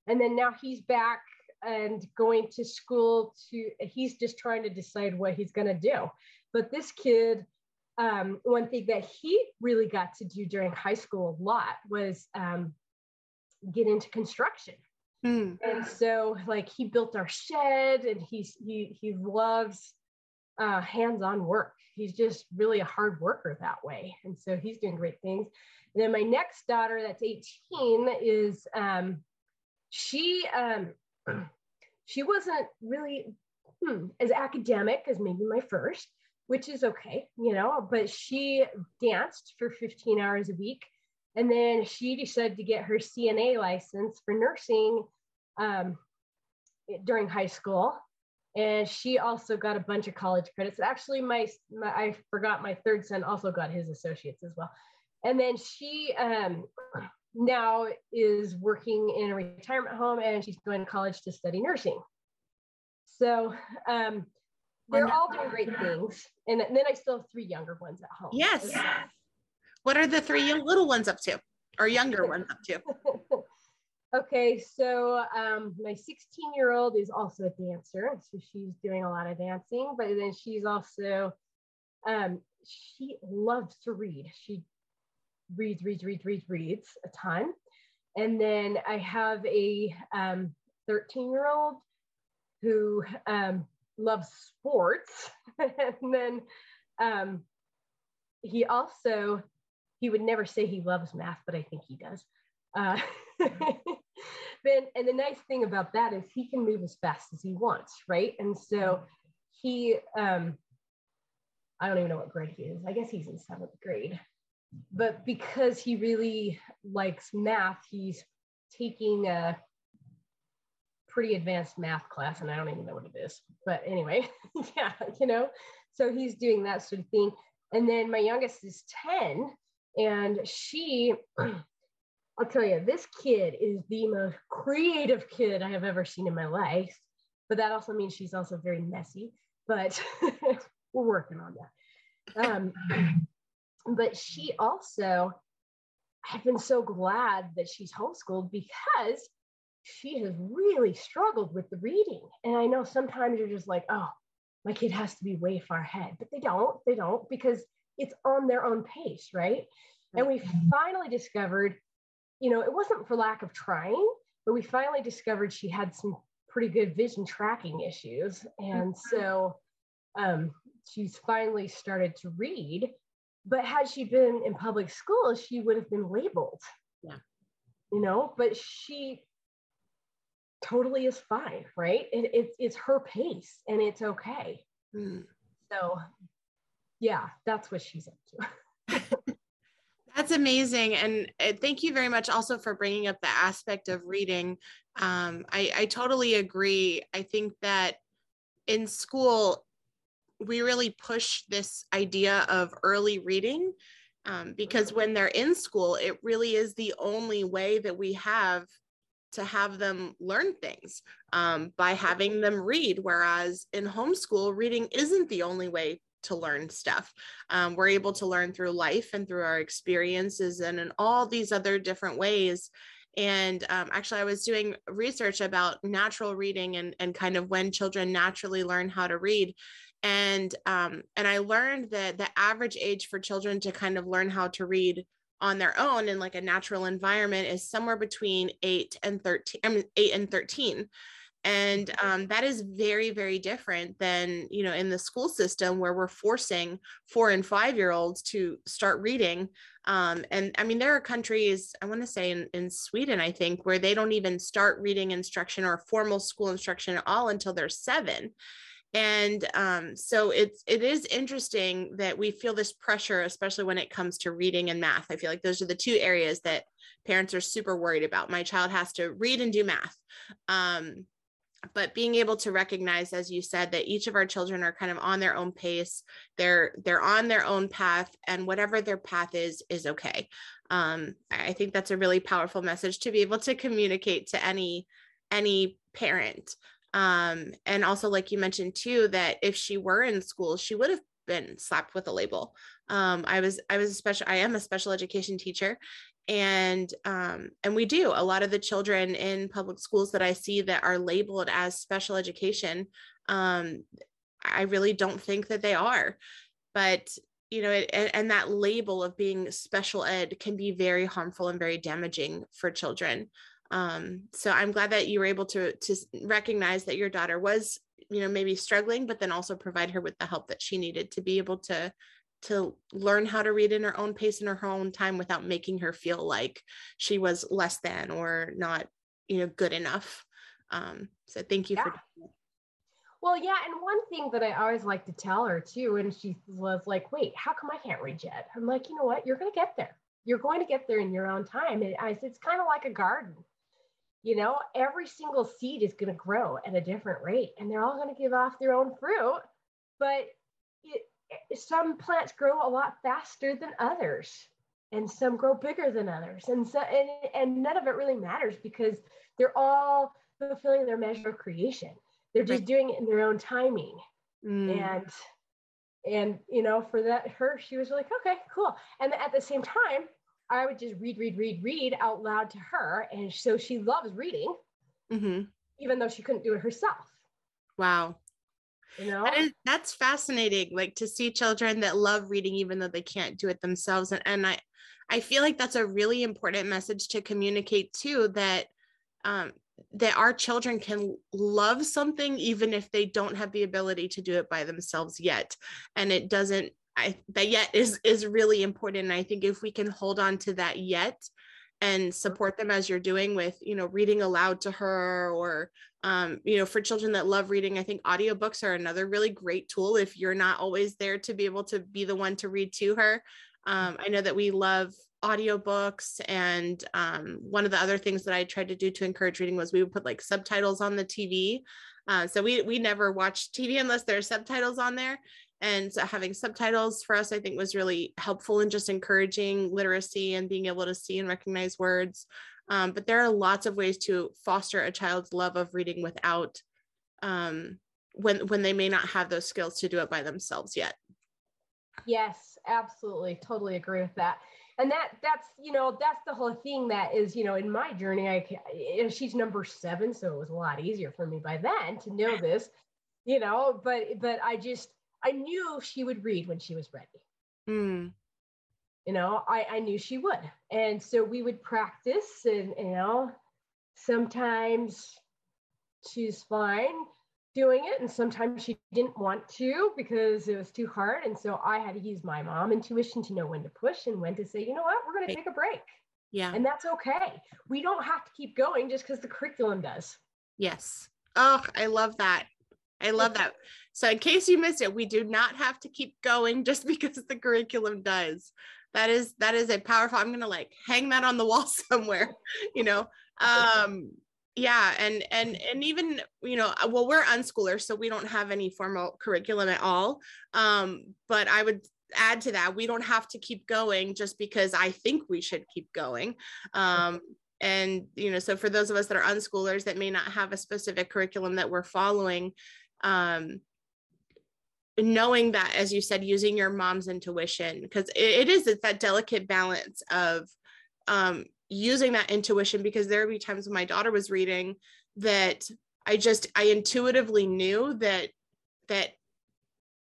and then now he's back and going to school to he's just trying to decide what he's going to do. But this kid um, one thing that he really got to do during high school a lot was um, get into construction. Mm. and so like he built our shed and he's he he loves uh, hands-on work. He's just really a hard worker that way. And so he's doing great things. And then my next daughter that's 18 is um, she um, [CLEARS THROAT] she wasn't really hmm, as academic as maybe my first, which is okay, you know, but she danced for 15 hours a week. And then she decided to get her CNA license for nursing um, during high school. And she also got a bunch of college credits. Actually, my, my I forgot my third son also got his associates as well. And then she um, now is working in a retirement home and she's going to college to study nursing. So um, they're all doing great things. And then I still have three younger ones at home. Yes. What are the three little ones up to or younger [LAUGHS] ones up to? okay, so um, my 16 year old is also a dancer. So she's doing a lot of dancing, but then she's also, um, she loves to read. She reads, reads, reads, reads, reads a ton. And then I have a um, 13 year old who um, loves sports. [LAUGHS] and then um, he also, he would never say he loves math, but I think he does. Uh, [LAUGHS] then, and the nice thing about that is he can move as fast as he wants, right? And so he, um, I don't even know what grade he is. I guess he's in seventh grade. But because he really likes math, he's taking a pretty advanced math class and I don't even know what it is. But anyway, [LAUGHS] yeah, you know, so he's doing that sort of thing. And then my youngest is 10 and she, [CLEARS THROAT] I'll tell you, this kid is the most creative kid I have ever seen in my life. But that also means she's also very messy, but [LAUGHS] we're working on that. Um, but she also, I've been so glad that she's homeschooled because she has really struggled with the reading. And I know sometimes you're just like, oh, my kid has to be way far ahead, but they don't, they don't because it's on their own pace, right? And we finally discovered, you know, it wasn't for lack of trying, but we finally discovered she had some pretty good vision tracking issues. And mm-hmm. so um, she's finally started to read. But had she been in public school, she would have been labeled. Yeah. You know, but she totally is fine, right? It, it's it's her pace and it's okay. Mm. So yeah, that's what she's up to. [LAUGHS] that's amazing. And uh, thank you very much also for bringing up the aspect of reading. Um, I, I totally agree. I think that in school, we really push this idea of early reading um, because when they're in school, it really is the only way that we have to have them learn things um, by having them read. Whereas in homeschool, reading isn't the only way to learn stuff. Um, we're able to learn through life and through our experiences and in all these other different ways. And um, actually, I was doing research about natural reading and, and kind of when children naturally learn how to read. And um, and I learned that the average age for children to kind of learn how to read on their own in like a natural environment is somewhere between 8 and 13 I mean, 8 and 13 and um, that is very very different than you know in the school system where we're forcing four and five year olds to start reading. Um, and i mean there are countries i want to say in, in sweden i think where they don't even start reading instruction or formal school instruction at all until they're seven and um, so it's it is interesting that we feel this pressure especially when it comes to reading and math. I feel like those are the two areas that parents are super worried about. My child has to read and do math. Um, but being able to recognize as you said that each of our children are kind of on their own pace they're they're on their own path and whatever their path is is okay. Um, i think that's a really powerful message to be able to communicate to any any parent um, and also, like you mentioned too, that if she were in school, she would have been slapped with a label. Um, I was, I was a special, I am a special education teacher, and um, and we do a lot of the children in public schools that I see that are labeled as special education. Um, I really don't think that they are, but you know, it, and, and that label of being special ed can be very harmful and very damaging for children um, so i'm glad that you were able to to recognize that your daughter was you know maybe struggling but then also provide her with the help that she needed to be able to to learn how to read in her own pace in her own time without making her feel like she was less than or not you know good enough um, so thank you yeah. for Well, yeah, and one thing that I always like to tell her too, and she was like, "Wait, how come I can't read yet?" I'm like, "You know what? You're going to get there. You're going to get there in your own time." And I said, "It's kind of like a garden. You know, every single seed is going to grow at a different rate, and they're all going to give off their own fruit. But it, some plants grow a lot faster than others, and some grow bigger than others, and so and and none of it really matters because they're all fulfilling their measure of creation." they're just right. doing it in their own timing mm. and and you know for that her she was like okay cool and at the same time i would just read read read read out loud to her and so she loves reading mm-hmm. even though she couldn't do it herself. Wow. You know? That is, that's fascinating like to see children that love reading even though they can't do it themselves and, and i i feel like that's a really important message to communicate too that um, that our children can love something even if they don't have the ability to do it by themselves yet and it doesn't i that yet is is really important. And i think if we can hold on to that yet and support them as you're doing with you know reading aloud to her or um, you know for children that love reading i think audiobooks are another really great tool if you're not always there to be able to be the one to read to her. Um, i know that we love audiobooks and um, one of the other things that i tried to do to encourage reading was we would put like subtitles on the tv uh, so we we never watch tv unless there's subtitles on there and having subtitles for us i think was really helpful in just encouraging literacy and being able to see and recognize words. Um, but there are lots of ways to foster a child's love of reading without um, when when they may not have those skills to do it by themselves yet. Yes absolutely. Totally agree with that. And that that's you know that's the whole thing that is you know in my journey i she's number seven so it was a lot easier for me by then to know this you know but but i just i knew she would read when she was ready. Mm. you know i i knew she would. And so we would practice and you know sometimes she's fine doing it and sometimes she didn't want to because it was too hard. And so i had to use my mom intuition to know when to push and when to say you know what? We're going to take a break. Yeah. And that's okay. We don't have to keep going just because the curriculum does. Yes. Oh i love that. I love that so in case you missed it we do not have to keep going [LAUGHS] just because the curriculum does. That is that is a powerful i'm to like hang that on the [LAUGHS] wall somewhere you know? Um yeah and and and even you know uh, well we're unschoolers so we don't have any formal curriculum at all. Um but i would add to that we don't have to keep going just because i think we should keep going. Um and you know so for those of us that are unschoolers that may not have a specific curriculum that we're following um knowing that as you said using your mom's intuition because it, it is it's that delicate balance of um using that intuition because there would be times when my daughter was reading that I just I intuitively knew that that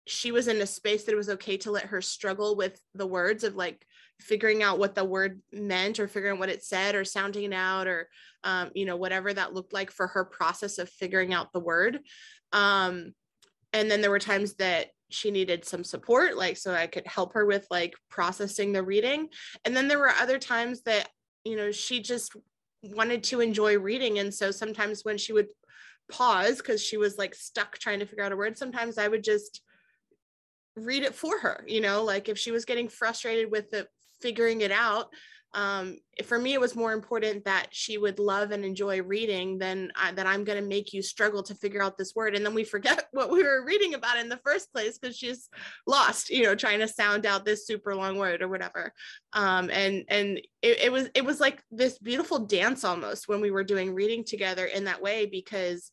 she was in a space that it was okay to let her struggle with the words of like figuring out what the word meant or figuring out what it said or sounding it out or um, you know whatever that looked like for her process of figuring out the word. Um, and then there were times that she needed some support like so i could help her with like processing the reading. And then there were other times that you know she just wanted to enjoy reading. And so sometimes when she would pause because she was like stuck trying to figure out a word sometimes i would just read it for her you know like if she was getting frustrated with the figuring it out um, for me, it was more important that she would love and enjoy reading than I, that I'm going to make you struggle to figure out this word. And then we [LAUGHS] forget what we were reading about in the first place because she's lost, you know, trying to sound out this super long word or whatever. Um, and and it, it was it was like this beautiful dance almost when we were doing reading together in that way because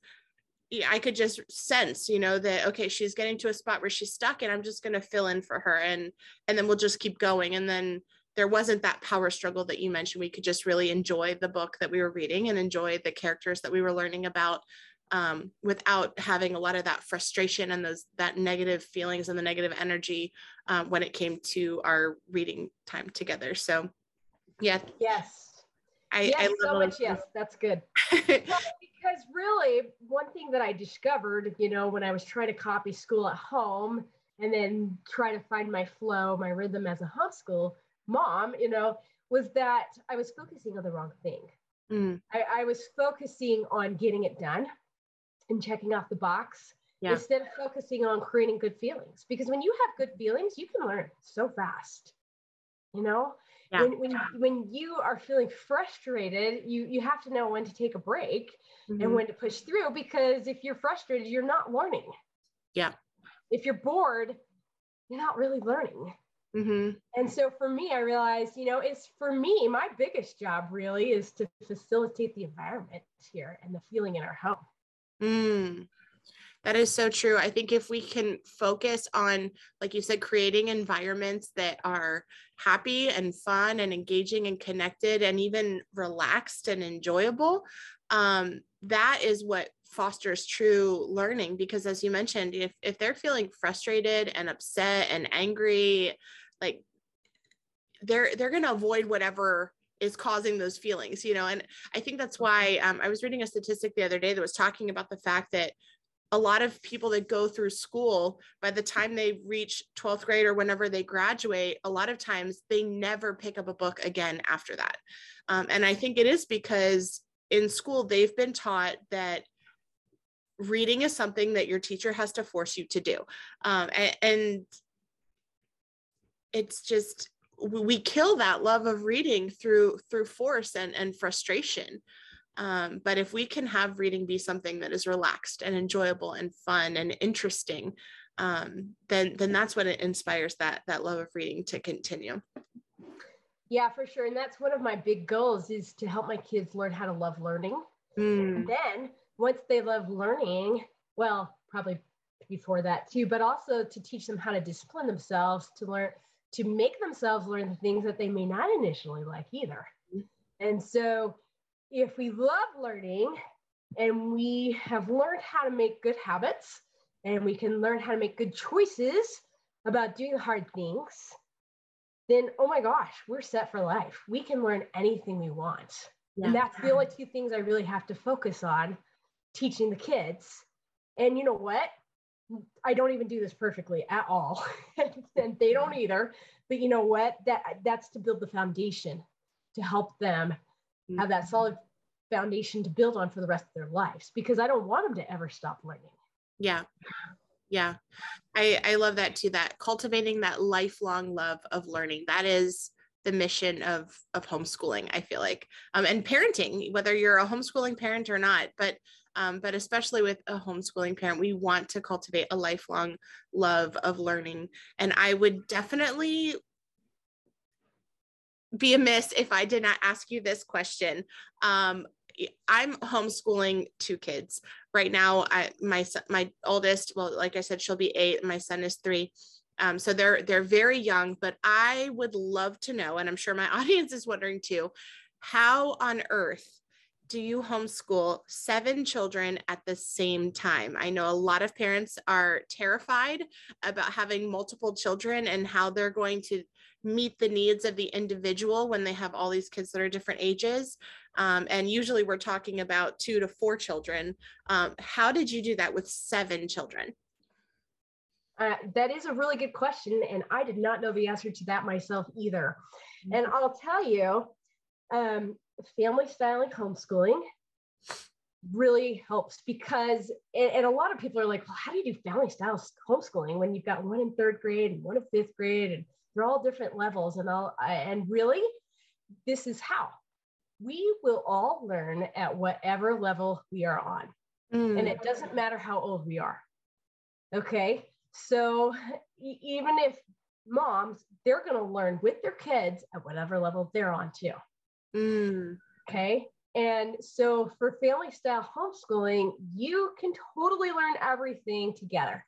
I could just sense, you know, that okay, she's getting to a spot where she's stuck, and I'm just going to fill in for her, and and then we'll just keep going, and then there wasn't that power struggle that you mentioned. We could just really enjoy the book that we were reading and enjoy the characters that we were learning about um, without having a lot of that frustration and those that negative feelings and the negative energy um, when it came to our reading time together. So, yeah. Yes. I, yes, I love so much. Yes, that's good. [LAUGHS] because really, one thing that I discovered, you know, when I was trying to copy school at home and then try to find my flow, my rhythm as a homeschool mom, you know, was that I was focusing on the wrong thing. Mm. I, I was focusing on getting it done and checking off the box yeah. instead of focusing on creating good feelings. Because when you have good feelings, you can learn so fast. You know, yeah. when, when, when you are feeling frustrated, you, you have to know when to take a break mm-hmm. and when to push through because if you're frustrated, you're not learning. Yeah. If you're bored, you're not really learning. Mm-hmm. And so for me, I realized, you know, it's for me, my biggest job really is to facilitate the environment here and the feeling in our home. Mm. That is so true. I think if we can focus on, like you said, creating environments that are happy and fun and engaging and connected and even relaxed and enjoyable, um, that is what fosters true learning because as you mentioned if if they're feeling frustrated and upset and angry like they're they're going to avoid whatever is causing those feelings you know? And i think that's why um, i was reading a statistic the other day that was talking about the fact that a lot of people that go through school by the time they reach 12th grade or whenever they graduate a lot of times they never pick up a book again after that. Um, and i think it is because in school they've been taught that reading is something that your teacher has to force you to do. Um, and, and it's just we kill that love of reading through through force and and frustration. Um, but if we can have reading be something that is relaxed and enjoyable and fun and interesting um, then then that's what it inspires that that love of reading to continue. Yeah for sure. And that's one of my big goals is to help my kids learn how to love learning. Mm. and then once they love learning well probably before that too but also to teach them how to discipline themselves to learn to make themselves learn the things that they may not initially like either. And so, if we love learning and we have learned how to make good habits and we can learn how to make good choices about doing hard things, then oh my gosh, we're set for life. We can learn anything we want. Yeah. And that's the only two things I really have to focus on teaching the kids. And you know what? I don't even do this perfectly at all. [LAUGHS] and they don't either. But you know what? That that's to build the foundation to help them have that mm-hmm. solid foundation to build on for the rest of their lives because I don't want them to ever stop learning. Yeah. Yeah. I I love that too that cultivating that lifelong love of learning. That is the mission of of homeschooling i feel like um, and parenting whether you're a homeschooling parent or not but um, but especially with a homeschooling parent, we want to cultivate a lifelong love of learning. And I would definitely be amiss if I did not ask you this question. Um, I'm homeschooling two kids right now. I, my my oldest, well, like I said, she'll be eight. My son is three. Um, so they're they're very young. But I would love to know, and I'm sure my [LAUGHS] audience is wondering too, how on earth do you homeschool seven children at the same time? I know a lot of parents are terrified about having multiple children and how they're going to meet the needs of the individual when they have all these kids that are different ages. Um, and usually we're talking about two to four children. Um, how did you do that with seven children? Uh, that is a really good question. And I did not know the answer to that myself either. And I'll tell you, um, family style, styling homeschooling really helps because and, and, a lot of people are like well how do you do family style homeschooling when you've got one in third grade and one in fifth grade and they're all different levels and all and really this is how. We will all learn at whatever level we are on mm. and it doesn't matter how old we are okay? So even if moms they're going to learn with their kids at whatever level they're on too Mm. Okay. And so for family style homeschooling, you can totally learn everything together.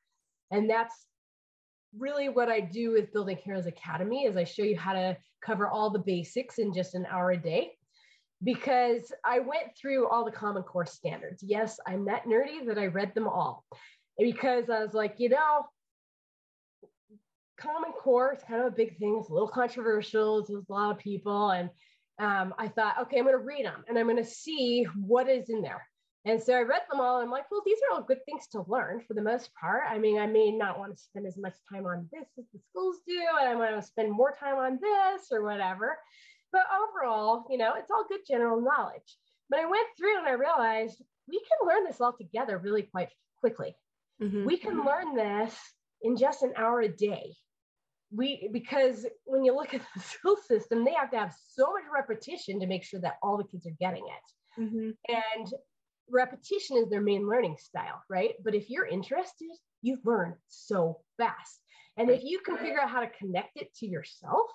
And that's really what I do with Building Heroes Academy is I show you how to cover all the basics in just an hour a day because I went through all the common core standards. Yes, I'm that nerdy that I read them all. because I was like, you know, common core is kind of a big thing. It's a little controversial. There's a lot of people and um, I thought, okay, I'm going to read them and I'm going to see what is in there. And so I read them all. And I'm like, well, these are all good things to learn for the most part. I mean, I may not want to spend as much time on this as the schools do, and I want to spend more time on this or whatever. But overall, you know, it's all good general knowledge. But I went through and I realized we can learn this all together really quite quickly. Mm-hmm. We can learn this in just an hour a day. We because when you look at the [LAUGHS] school system, they have to have so much repetition to make sure that all the kids are getting it. Mm-hmm. And repetition is their main learning style, right? But if you're interested, you learn so fast. And if you can figure out how to connect it to yourself,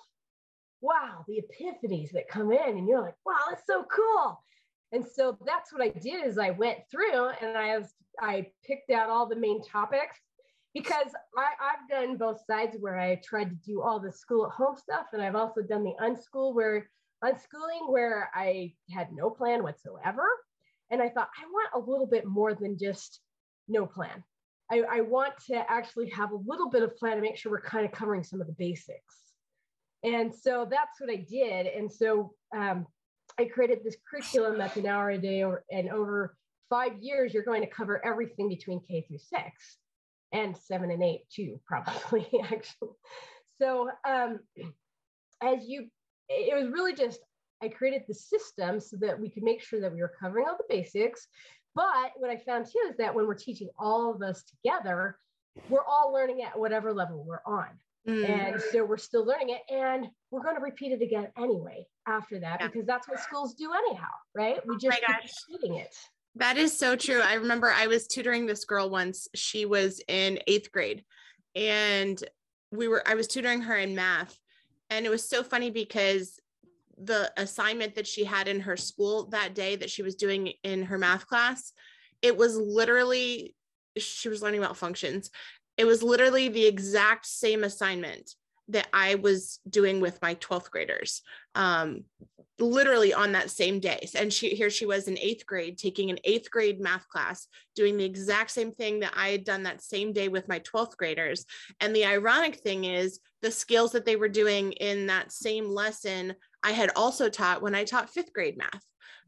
wow, the epiphanies that come in and you're like, wow, that's so cool. And so that's what I did is I went through and I was I picked out all the main topics because I, I've done both sides where I tried to do all the school at home stuff, and I've also done the unschool where unschooling where I had no plan whatsoever. And I thought, I want a little bit more than just no plan. I, I want to actually have a little bit of plan to make sure we're kind of covering some of the basics. And so that's what I did. And so um, I created this curriculum that's an hour a day, or, and over five years, you're going to cover everything between K through six and seven and eight too, probably [LAUGHS] actually. So um, as you, it was really just, I created the system so that we could make sure that we were covering all the basics. But what I found too is that when we're teaching all of us together, we're all learning at whatever level we're on. Mm. And so we're still learning it and we're going to repeat it again anyway after that yeah. because that's what schools do anyhow, right? We oh just oh keep repeating it. That is so true. I remember I was tutoring this girl once. She was in eighth grade and we were, I was tutoring her in math. And it was so funny because the assignment that she had in her school that day that she was doing in her math class, it was literally, she was learning about functions. It was literally the exact same assignment that I was doing with my 12th graders. Um, literally on that same day. And she here she was in eighth grade taking an eighth grade math class, doing the exact same thing that I had done that same day with my 12th graders. And the ironic thing is the skills that they were doing in that same lesson, I had also taught when I taught fifth grade math.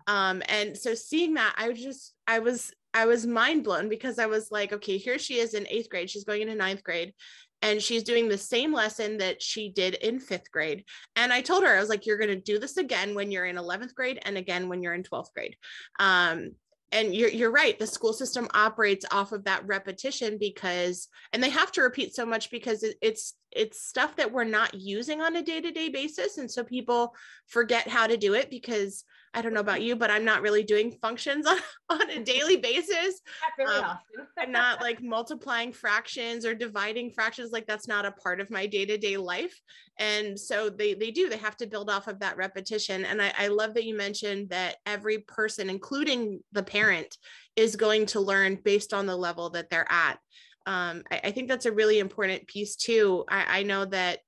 Um, and so seeing that, I was just, I was I was mind blown because I was like, okay, here she is in eighth grade. She's going into ninth grade and she's doing the same lesson that she did in fifth grade. And I told her, I was like, you're going to do this again when you're in 11th grade and again when you're in 12th grade. Um, and you're, you're right the school system operates off of that repetition because and they have to repeat so much because it, it's it's stuff that we're not using on a day-to-day basis and so people forget how to do it because i don't know about you but i'm not really doing functions [LAUGHS] on, on a daily basis. Um, [LAUGHS] i'm not like multiplying fractions or dividing fractions like that's not a part of my day-to-day life. And so they they do they have to build off of that repetition. And i, I love that you mentioned that every person including the parent is going to learn based on the level that they're at. Um, I, I, think that's a really important piece too. I, I know that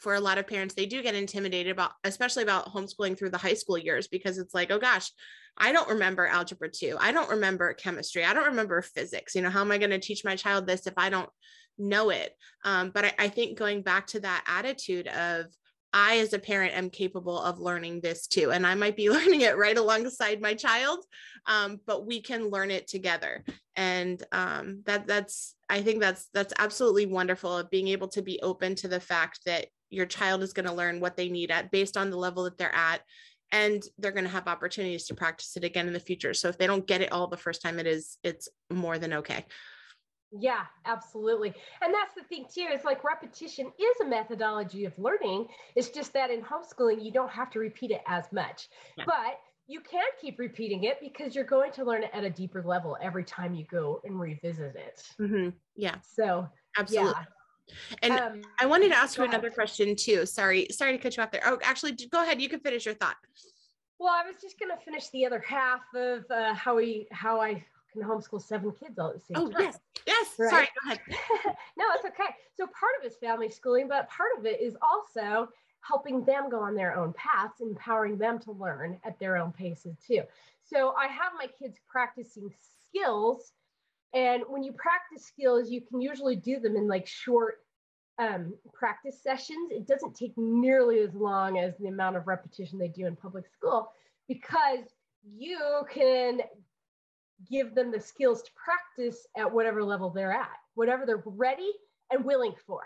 for a lot of parents, they do get intimidated about, especially about homeschooling through the high school years, because it's like, oh gosh, I don't remember algebra two. I don't remember chemistry. I don't remember physics. You know, how am I going to teach my child this if I don't know it? Um, but I, I think going back to that attitude of, I, as a parent, am capable of learning this too. And I might be [LAUGHS] learning it right alongside my child, um, but we can learn it together. And um, that that's, I think that's that's absolutely wonderful of being able to be open to the fact that your child is going to learn what they need at based on the level that they're at. And they're going to have opportunities to practice it again in the future. So if they don't get it all the first time, it is it's more than okay. Yeah, absolutely. And that's the thing too, is like repetition is a methodology of learning. It's just that in homeschooling, you don't have to repeat it as much. Yeah. But you can keep repeating it because you're going to learn it at a deeper level every time you go and revisit it. Mm-hmm. Yeah. So absolutely. Yeah. And um, I wanted to ask you another question too. Sorry, sorry to cut you off there. Oh, actually, go ahead. You can finish your thought. Well, I was just going to finish the other half of uh, how we how I can homeschool seven kids all at the same oh, time. yes, yes. Right? Sorry, go ahead. [LAUGHS] no, it's okay. So part of it's family schooling, but part of it is also helping them go on their own paths, empowering them to learn at their own paces too. So I have my kids practicing skills. And when you practice skills, you can usually do them in like short um, practice sessions. It doesn't take nearly as long as the amount of repetition they do in public school because you can give them the skills to practice at whatever level they're at, whatever they're ready and willing for.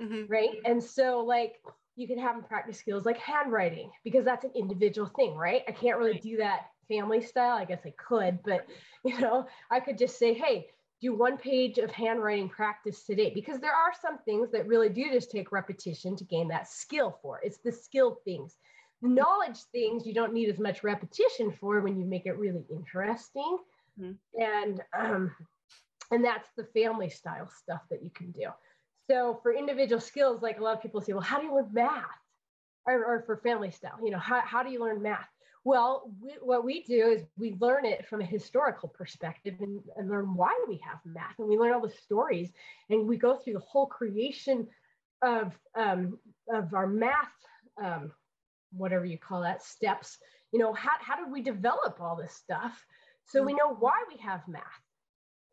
Mm-hmm. Right. And so, like, you can have them practice skills like handwriting because that's an individual thing, right? I can't really do that family style. I guess I could, but [LAUGHS] you know, I could just say, hey, do one page of handwriting practice today because there are some things that really do just take repetition to gain that skill for. It's the skill things. The knowledge things you don't need as much repetition for when you make it really interesting. Mm-hmm. And um, and that's the family style stuff that you can do. So for individual skills, like a lot of people say, well, how do you learn math? Or, or for family style, you know, how, how do you learn math? Well, we, what we do is we learn it from a historical perspective and, and, learn why we have math. And we learn all the stories and we go through the whole creation of, um, of our math, um, whatever you call that, steps. You know, how, how did we develop all this stuff? So we know why we have math.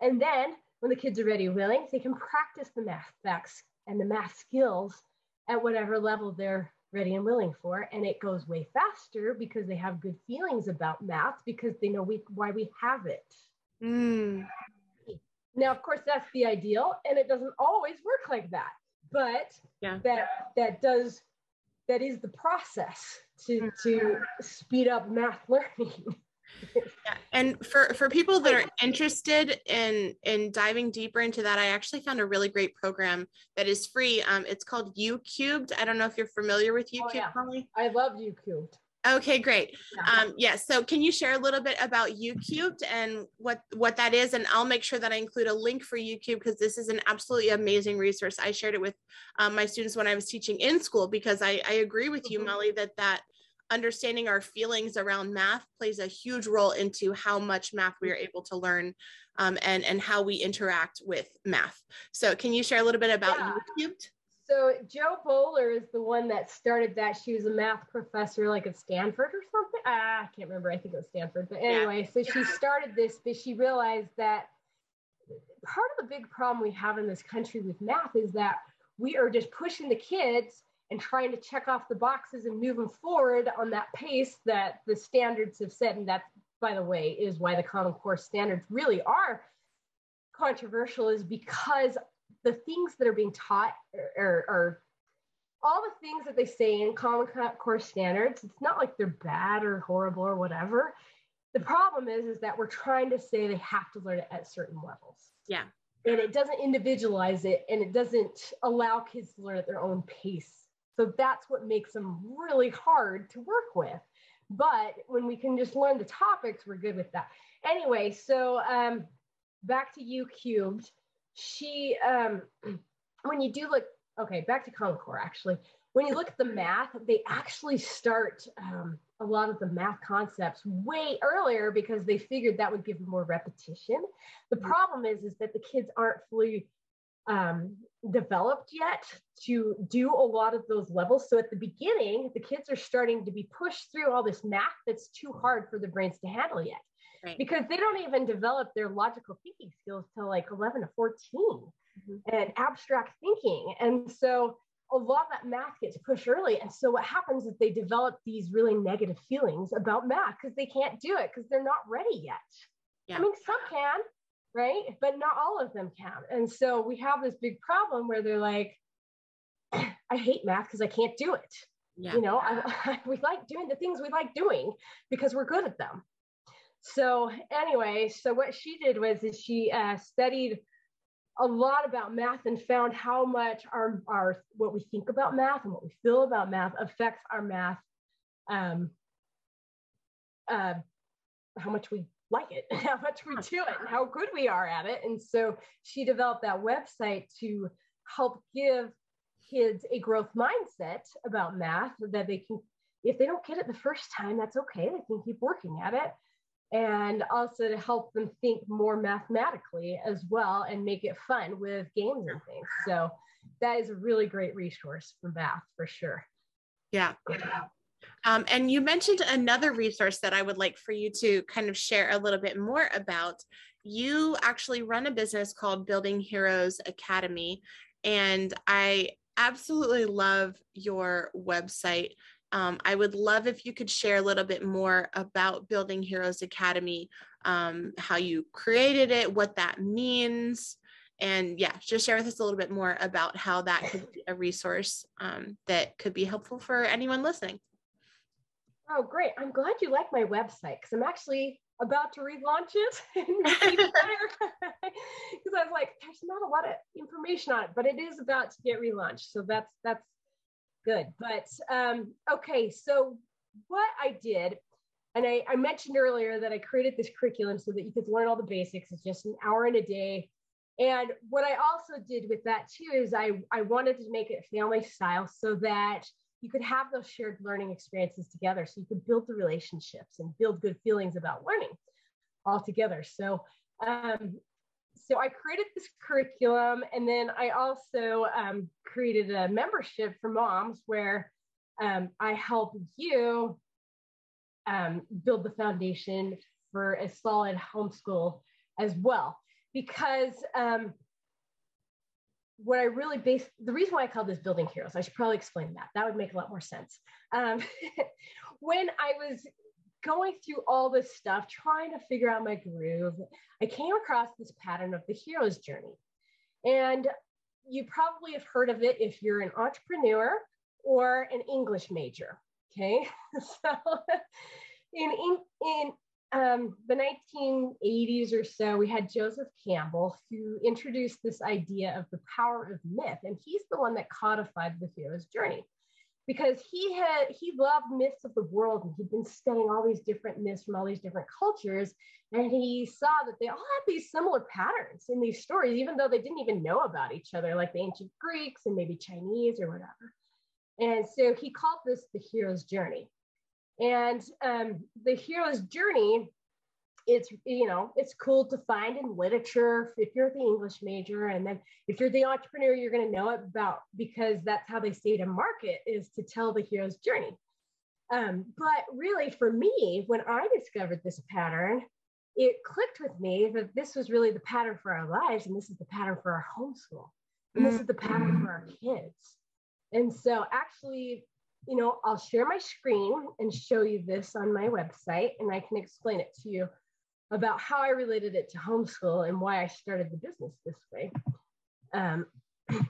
And then when the kids are ready willing, they can practice the math facts and the math skills at whatever level they're ready and willing for. And it goes way faster because they have good feelings about math because they know we, why we have it. Mm. Now, of course, that's the ideal, and it doesn't always work like that. But yeah. that that does that is the process to to speed up math learning. [LAUGHS] yeah. And for for people that are interested in in diving deeper into that, I actually found a really great program that is free. Um, it's called YouCubed. I don't know if you're familiar with YouCubed, oh, yeah. I love U Cubed. Okay, great. Yeah. Um, yeah. So, can you share a little bit about YouCubed and what what that is? And I'll make sure that I include a link for YouCubed because this is an absolutely amazing resource. I shared it with um, my students when I was teaching in school because I, I agree with you, mm-hmm. Molly, that that understanding our feelings around math plays a huge role into how much math we are able to learn um, and, and how we interact with math. So can you share a little bit about yeah. So Jo Boaler is the one that started that. She was a math professor like at Stanford or something. Ah, I can't remember. I think it was Stanford. But anyway, yeah. so she started this, but she realized that part of the big problem we have in this country with math is that we are just pushing the kids and trying to check off the boxes and move them forward on that pace that the standards have set. And that, by the way, is why the Common Core standards really are controversial, is because the things that are being taught are, are all the things that they say in Common Core standards. It's not like they're bad or horrible or whatever. The problem is, is that we're trying to say they have to learn it at certain levels. Yeah. And it doesn't individualize it and it doesn't allow kids to learn at their own pace so that's what makes them really hard to work with. But when we can just learn the topics, we're good with that. Anyway, so um, back to U cubed. She, um, [CLEARS THROAT] when you do look, okay, back to Common Core actually. When you look at the math, they actually start um, a lot of the math concepts way earlier because they figured that would give them more repetition. The mm-hmm. problem is, is that the kids aren't fully um, developed yet to do a lot of those levels. So at the beginning, the kids are starting to be pushed through all this math that's too hard for the brains to handle yet. Right. Because they don't even develop their logical thinking skills till like 11 to 14 mm-hmm. and abstract thinking. And so a lot of that math gets pushed early. And so what happens is they develop these really negative feelings about math because they can't do it because they're not ready yet. Yeah. I mean, some can, right? But not all of them can. And so we have this big problem where they're like, [CLEARS THROAT] I hate math because I can't do it. Yeah. You know, I, [LAUGHS] I, we like doing the things we like doing because we're good at them. So anyway, so what she did was is she uh, studied a lot about math and found how much our, our what we think about math and what we feel about math affects our math um, uh, how much we like it, [LAUGHS] how much we do it, and how good we are at it. And so she developed that website to help give kids a growth mindset about math that they can, if they don't get it the first time, that's okay. They can keep working at it. And also to help them think more mathematically as well and make it fun with games and things. So that is a really great resource for math for sure. Yeah. Um, and you mentioned another resource that I would like for you to kind of share a little bit more about. You actually run a business called Building Heroes Academy, and I absolutely love your website. Um, I would love if you could share a little bit more about Building Heroes Academy, um, how you created it, what that means, and yeah, just share with us a little bit more about how that could be a resource um, that could be helpful for anyone listening. Oh, great. I'm glad you like my website because I'm actually about to relaunch it [LAUGHS] because [LAUGHS] I was like, there's not a lot of information on it, but it is about to get relaunched. So that's that's good. But um, okay, so what I did, and I, I mentioned earlier that I created this curriculum so that you could learn all the basics. It's just an hour and a day. And what I also did with that too is I, I wanted to make it family style so that you could have those shared learning experiences together. So you could build the relationships and build good feelings about learning all together. So um, so I created this curriculum, and then I also um, created a membership for moms where um, I help you um, build the foundation for a solid homeschool as well. Because um, what I really base the reason why I call this building heroes, I should probably explain that. That would make a lot more sense. Um, [LAUGHS] when I was going through all this stuff, trying to figure out my groove, I came across this pattern of the hero's journey. And you probably have heard of it if you're an entrepreneur or an English major. Okay. [LAUGHS] so in, in, in um, the 1980s or so, we had Joseph Campbell who introduced this idea of the power of myth. And he's the one that codified the hero's journey because he had he loved myths of the world and he'd been studying all these different myths from all these different cultures and he saw that they all had these similar patterns in these stories even though they didn't even know about each other like the ancient greeks and maybe chinese or whatever and so he called this the hero's journey and um, the hero's journey it's you know it's cool to find in literature if you're the english major and then if you're the entrepreneur you're going to know it about because that's how they stay to market is to tell the hero's journey. Um, but really for me when i discovered this pattern it clicked with me that this was really the pattern for our lives and this is the pattern for our homeschool and this is the pattern for our kids. And so actually you know i'll share my screen and show you this on my website and i can explain it to you about how I related it to homeschool and why I started the business this way. Um, [CLEARS THROAT]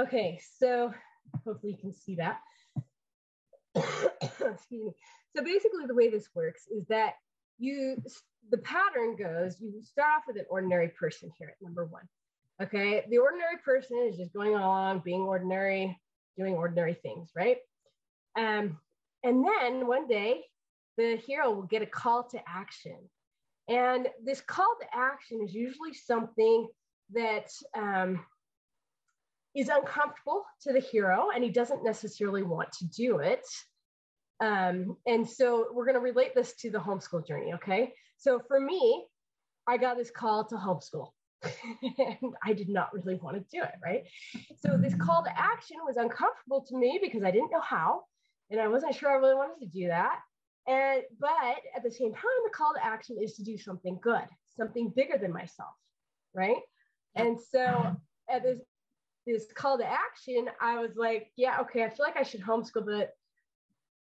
okay, so hopefully you can see that. [COUGHS] Excuse me. So basically, the way this works is that you, the pattern goes, you start off with an ordinary person here at number one. Okay, the ordinary person is just going along, being ordinary, doing ordinary things, right? Um, and then one day the hero will get a call to action. And this call to action is usually something that um, is uncomfortable to the hero and he doesn't necessarily want to do it. Um, and so we're going to relate this to the homeschool journey. Okay. So for me, I got this call to homeschool. And [LAUGHS] I did not really want to do it, right? So this call to action was uncomfortable to me because I didn't know how, and I wasn't sure I really wanted to do that. And but at the same time, the call to action is to do something good, something bigger than myself, right? And so at this this call to action, I was like, yeah, okay, I feel like I should homeschool, but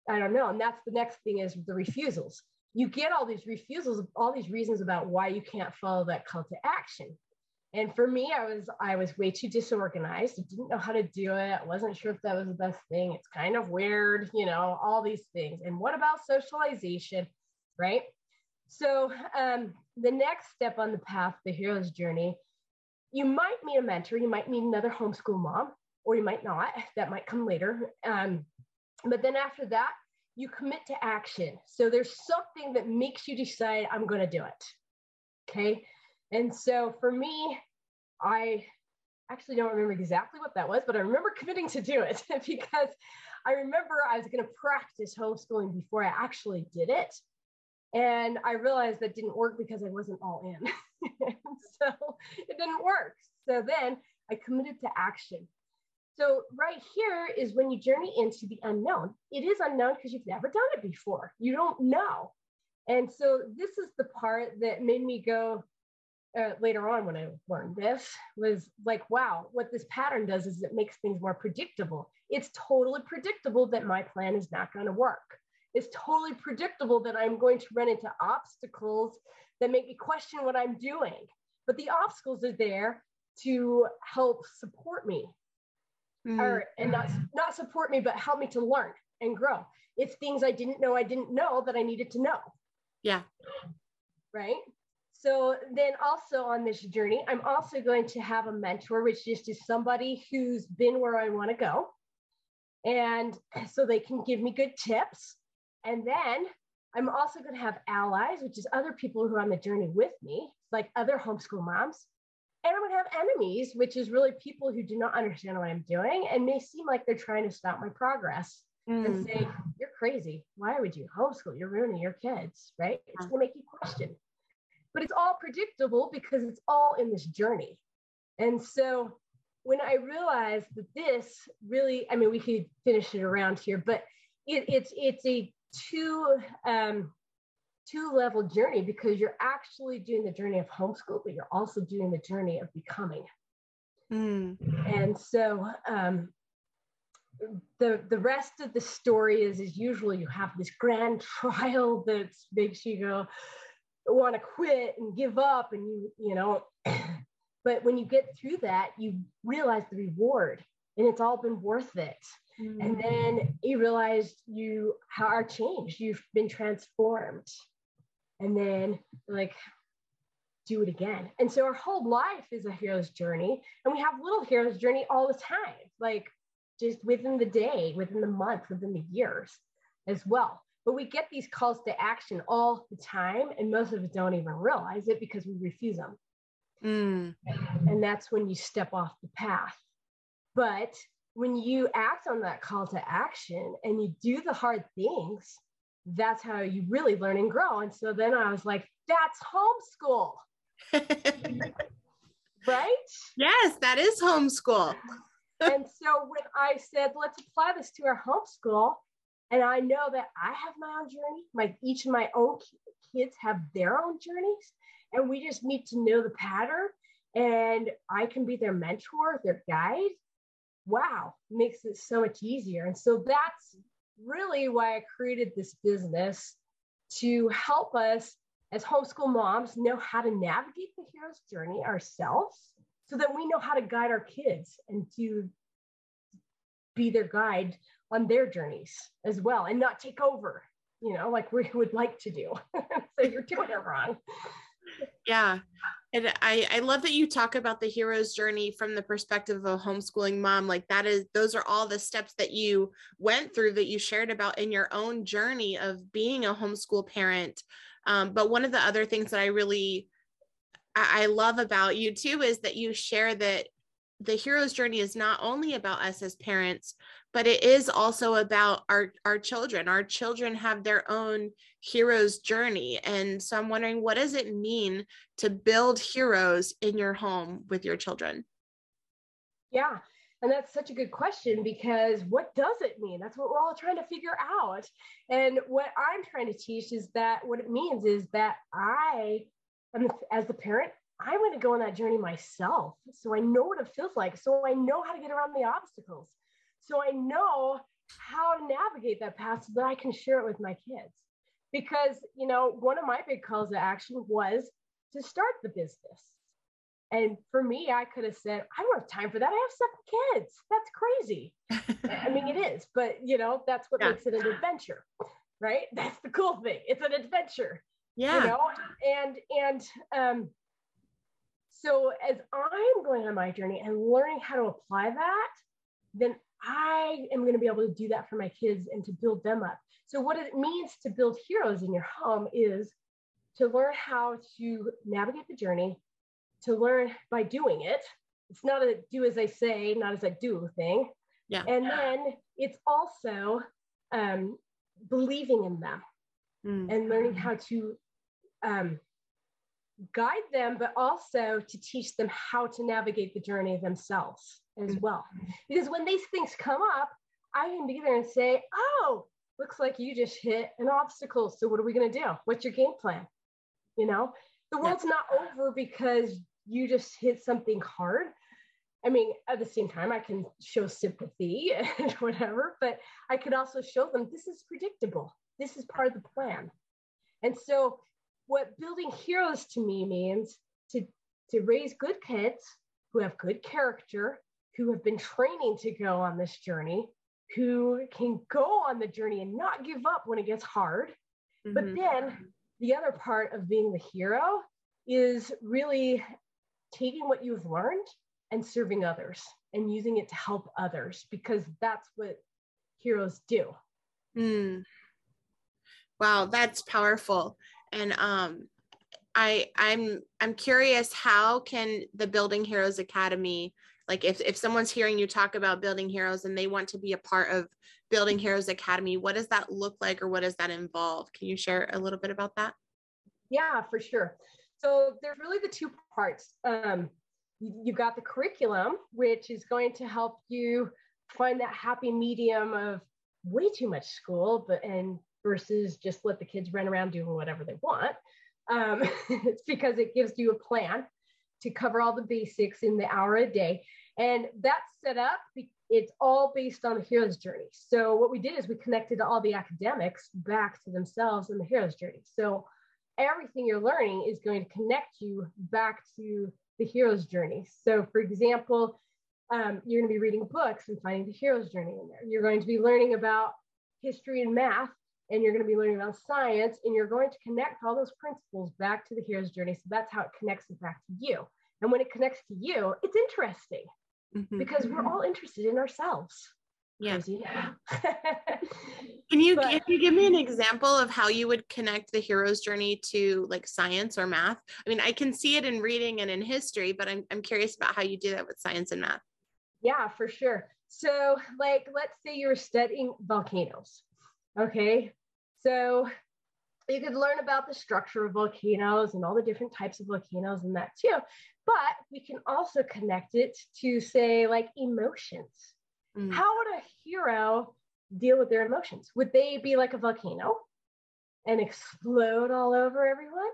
I don't know. And that's the next thing is the refusals. You get all these refusals, all these reasons about why you can't follow that call to action. And for me, I was I was way too disorganized. I didn't know how to do it. I wasn't sure if that was the best thing. It's kind of weird, you know, all these things. And what about socialization, right? So um, the next step on the path, the hero's journey, you might meet a mentor. You might meet another homeschool mom, or you might not. That might come later. Um, but then after that, you commit to action. So there's something that makes you decide, I'm going to do it. Okay. And so for me, I actually don't remember exactly what that was, but I remember [LAUGHS] committing to do it [LAUGHS] because I remember I was going to practice homeschooling before I actually did it. And I realized that didn't work because I wasn't all in. [LAUGHS] so it didn't work. So then I committed to action. So right here is when you journey into the unknown. It is unknown because you've never done it before. You don't know. And so this is the part that made me go, uh, later on when I learned this was like, wow, what this pattern does is it makes things more predictable. It's totally predictable that my plan is not going to work. It's totally predictable that I'm going to run into obstacles that make me question what I'm doing. But the obstacles are there to help support me, mm-hmm. or and not not support me, but help me to learn and grow. It's things I didn't know I didn't know that I needed to know. Yeah. Right. so then also on this journey, I'm also going to have a mentor, which just is somebody who's been where I want to go. And so they can give me good tips. And then I'm also going to have allies, which is other people who are on the journey with me, like other homeschool moms. And I'm going to have enemies, which is really people who do not understand what I'm doing and may seem like they're trying to stop my progress mm. and say, You're crazy. Why would you homeschool? You're ruining your kids, right? It's going to make you question. But it's all predictable because it's all in this journey. And so when I realized that this really, I mean, we could finish it around here, but it, it's it's a two um, two level journey because you're actually doing the journey of homeschool, but you're also doing the journey of becoming. Mm. And so um, the the rest of the story is as usual. you have this grand [LAUGHS] trial that makes you go want to quit and give up and you you know [CLEARS THROAT] but when you get through that you realize the reward and it's all been worth it mm-hmm. and then you realize you are changed you've been transformed and then like do it again. And so our whole life is a hero's journey and we have little hero's journey all the time like just within the day within the month within the years as well. But we get these calls to action all the time and most of us don't even realize it because we refuse them mm. and that's when you step off the path. But when you act on that call to action and you do the hard things that's how you really learn and grow. And so then I was like, that's homeschool. [LAUGHS] right? Yes, that is homeschool. and so when I said, let's apply this to our homeschool, and I know that I have my own journey, my each of my own kids have their own journeys, and we just need to know the pattern, and I can be their mentor, their guide. Wow, makes it so much easier. And so that's really why I created this business to help us as homeschool moms know how to navigate the hero's journey ourselves so that we know how to guide our kids and to be their guide on their journeys as well and not take over, you know, like we would like to do. [LAUGHS] so you're doing it wrong. Yeah. And I, I love that you talk about the hero's journey from the perspective of a homeschooling mom. Like that is, those are all the steps that you went through that you shared about in your own journey of being a homeschool parent. Um, but one of the other things that I really, I, I love about you too is that you share that the hero's journey is not only about us as parents, but it is also about our our children. Our children have their own hero's journey. And so i'm wondering what does it mean to build heroes in your home with your children? Yeah and that's such a good question because what does it mean? That's what we're all trying to figure out. And what i'm trying to teach is that what it means is that i am as the parent i want to go on that journey myself so i know what it feels like so i know how to get around the obstacles so I know how to navigate that path so that I can share it with my kids. Because, you know, one of my big calls to action was to start the business. And for me, I could have said, I don't have time for that. I have seven kids. That's crazy. I mean, it is, but you know, that's what yeah. makes it an adventure, right? [LAUGHS] That's the cool thing. It's an adventure. Yeah. You know, and and um so as I'm going on my journey and learning how to apply that, then I am going to be able to do that for my kids and to build them up. So, what it means to build heroes in your home is to learn how to navigate the journey, to learn by doing it. It's not a do as I say, not as I do thing. Yeah. And then it's also um, believing in them mm. and learning how to um, guide them, but also to teach them how to navigate the journey themselves as mm. well. Because when these things come up, I can be there and say, oh, looks like you just hit an obstacle. So what are we going to do? What's your game plan? You know, the world's not over because you just hit something hard. I mean, at the same time, I can show sympathy [LAUGHS] and whatever, but I could also show them this is predictable. This is part of the plan. And so, what building heroes to me means to, to raise good kids who have good character, who have been training to go on this journey, who can go on the journey and not give up when it gets hard. Mm-hmm. But then the other part of being the hero is really taking what you've learned and serving others and using it to help others because that's what heroes do. Mm. Wow, that's powerful. And um I I'm I'm curious how can the Building Heroes Academy like if if someone's hearing you talk about building heroes and they want to be a part of Building Heroes Academy, what does that look like or what does that involve? Can you share a little bit about that? Yeah, for sure. So there's really the two parts. Um, you've got the curriculum, which is going to help you find that happy medium of way too much school, but and versus just let the kids run around doing whatever they want. Um, [LAUGHS] it's because it gives you a plan to cover all the basics in the hour a day. And that's set up, it's all based on the hero's journey. So what we did is we connected all the academics back to themselves and the hero's journey. So everything you're learning is going to connect you back to the hero's journey. So, for example, um, you're going to be reading books and finding the hero's journey in there. You're going to be learning about history and math, and you're going to be learning about science, and you're going to connect all those principles back to the hero's journey. So that's how it connects it back to you. And when it connects to you, it's interesting mm-hmm. because we're all interested in ourselves. Yeah. [LAUGHS] can you but, can you give me an example of how you would connect the hero's journey to like science or math? I mean, I can see it in reading and in history, but I'm I'm curious about how you do that with science and math. Yeah, for sure. So, like, let's say you're studying volcanoes. Okay. So you could learn about the structure of volcanoes and all the different types of volcanoes and that too. But we can also connect it to, say, like emotions. Mm. How would a hero deal with their emotions? Would they be like a volcano and explode all over everyone?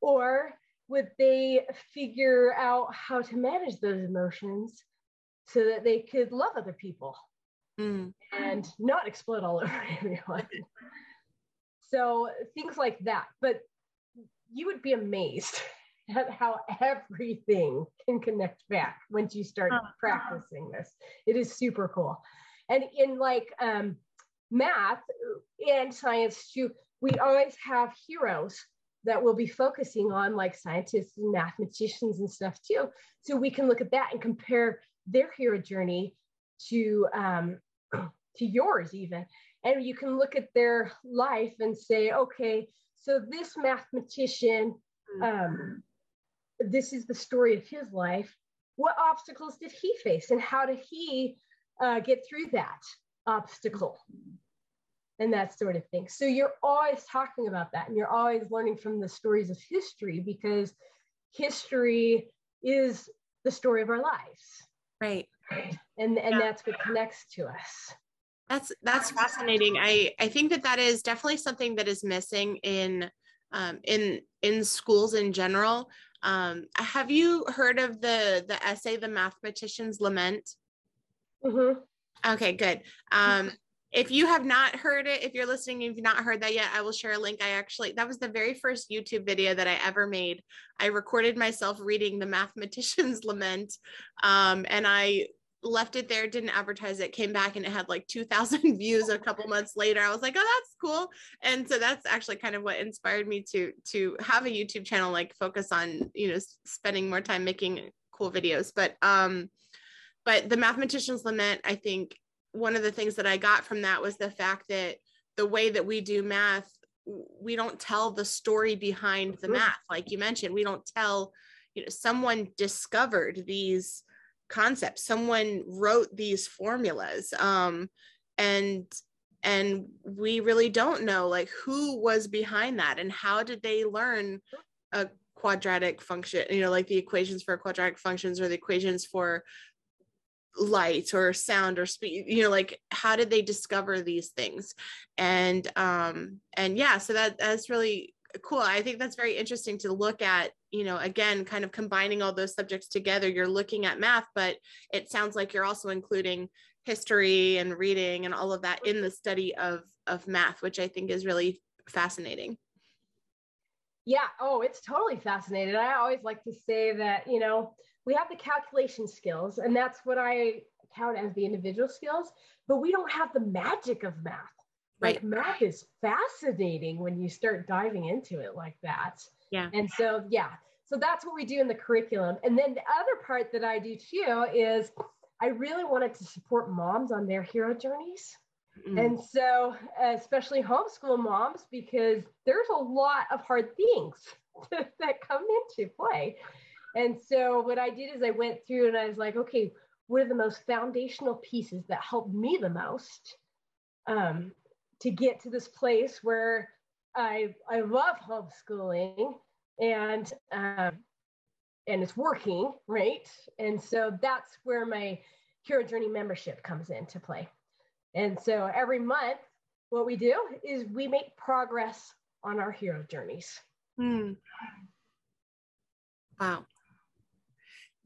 Or would they figure out how to manage those emotions so that they could love other people mm. and not explode all over [LAUGHS] everyone? So things like that. But you would be amazed [LAUGHS] at how everything can connect back once you start uh-huh. practicing this. It is super cool. And in like um, math and science too, we always have heroes that we'll be focusing on, like scientists and mathematicians and stuff too. So we can look at that and compare their hero journey to um, [CLEARS THROAT] to yours even, and you can look at their life and say, okay, so this mathematician hmm. um, this is the story of his life. What obstacles did he face and how did he uh, get through that obstacle? And that sort of thing. So you're always talking about that and you're always learning from the stories of history because history is the story of our lives. Right. And, and yeah. that's what connects to us. That's that's fascinating. I I think that that is definitely something that is missing in um, in in schools in general. Um, have you heard of the the essay, "The Mathematician's Lament"? Mm-hmm. Okay, good. Um, if you have not heard it, if you're listening, if you've not heard that yet, I will share a link. I actually that was the very first YouTube video that I ever made. I recorded myself reading the Mathematician's Lament, um, and I left it there, didn't advertise it, came back and it had like 2,000 [LAUGHS] views a couple months later. I was like, oh, that's cool. And so that's actually kind of what inspired me to to have a YouTube channel, like focus on, you know, spending more time making cool videos. But um, but the mathematician's lament, I think one of the things that I got from that was the fact that the way that we do math, we don't tell the story behind the mm-hmm. math. Like you mentioned, we don't tell, you know, someone discovered these concepts. Someone wrote these formulas um, and and we really don't know like who was behind that and how did they learn a quadratic function you know like the equations for quadratic functions or the equations for light or sound or speed you know like how did they discover these things? And um and yeah so that that's really cool. I think that's very interesting to look at you know again kind of combining all those subjects together. You're looking at math but it sounds like you're also including history and reading and all of that in the study of of math which i think is really fascinating. Yeah. Oh it's totally fascinating. I always like to say that you know we have the calculation skills and that's what i count as the individual skills but we don't have the magic of math right. like math is fascinating when you start diving into it like that Yeah. And so, yeah, so that's what we do in the curriculum. And then the other part that I do too is I really wanted to support moms on their hero journeys. Mm. And so, especially homeschool moms, because there's a lot of hard things [LAUGHS] that come into play. And so, what I did is I went through and I was like, okay, what are the most foundational pieces that helped me the most um, to get to this place where I I love homeschooling and um, and it's working, right? And so that's where my Hero Journey membership comes into play. And so every month, what we do is we make progress on our hero journeys. Hmm. Wow.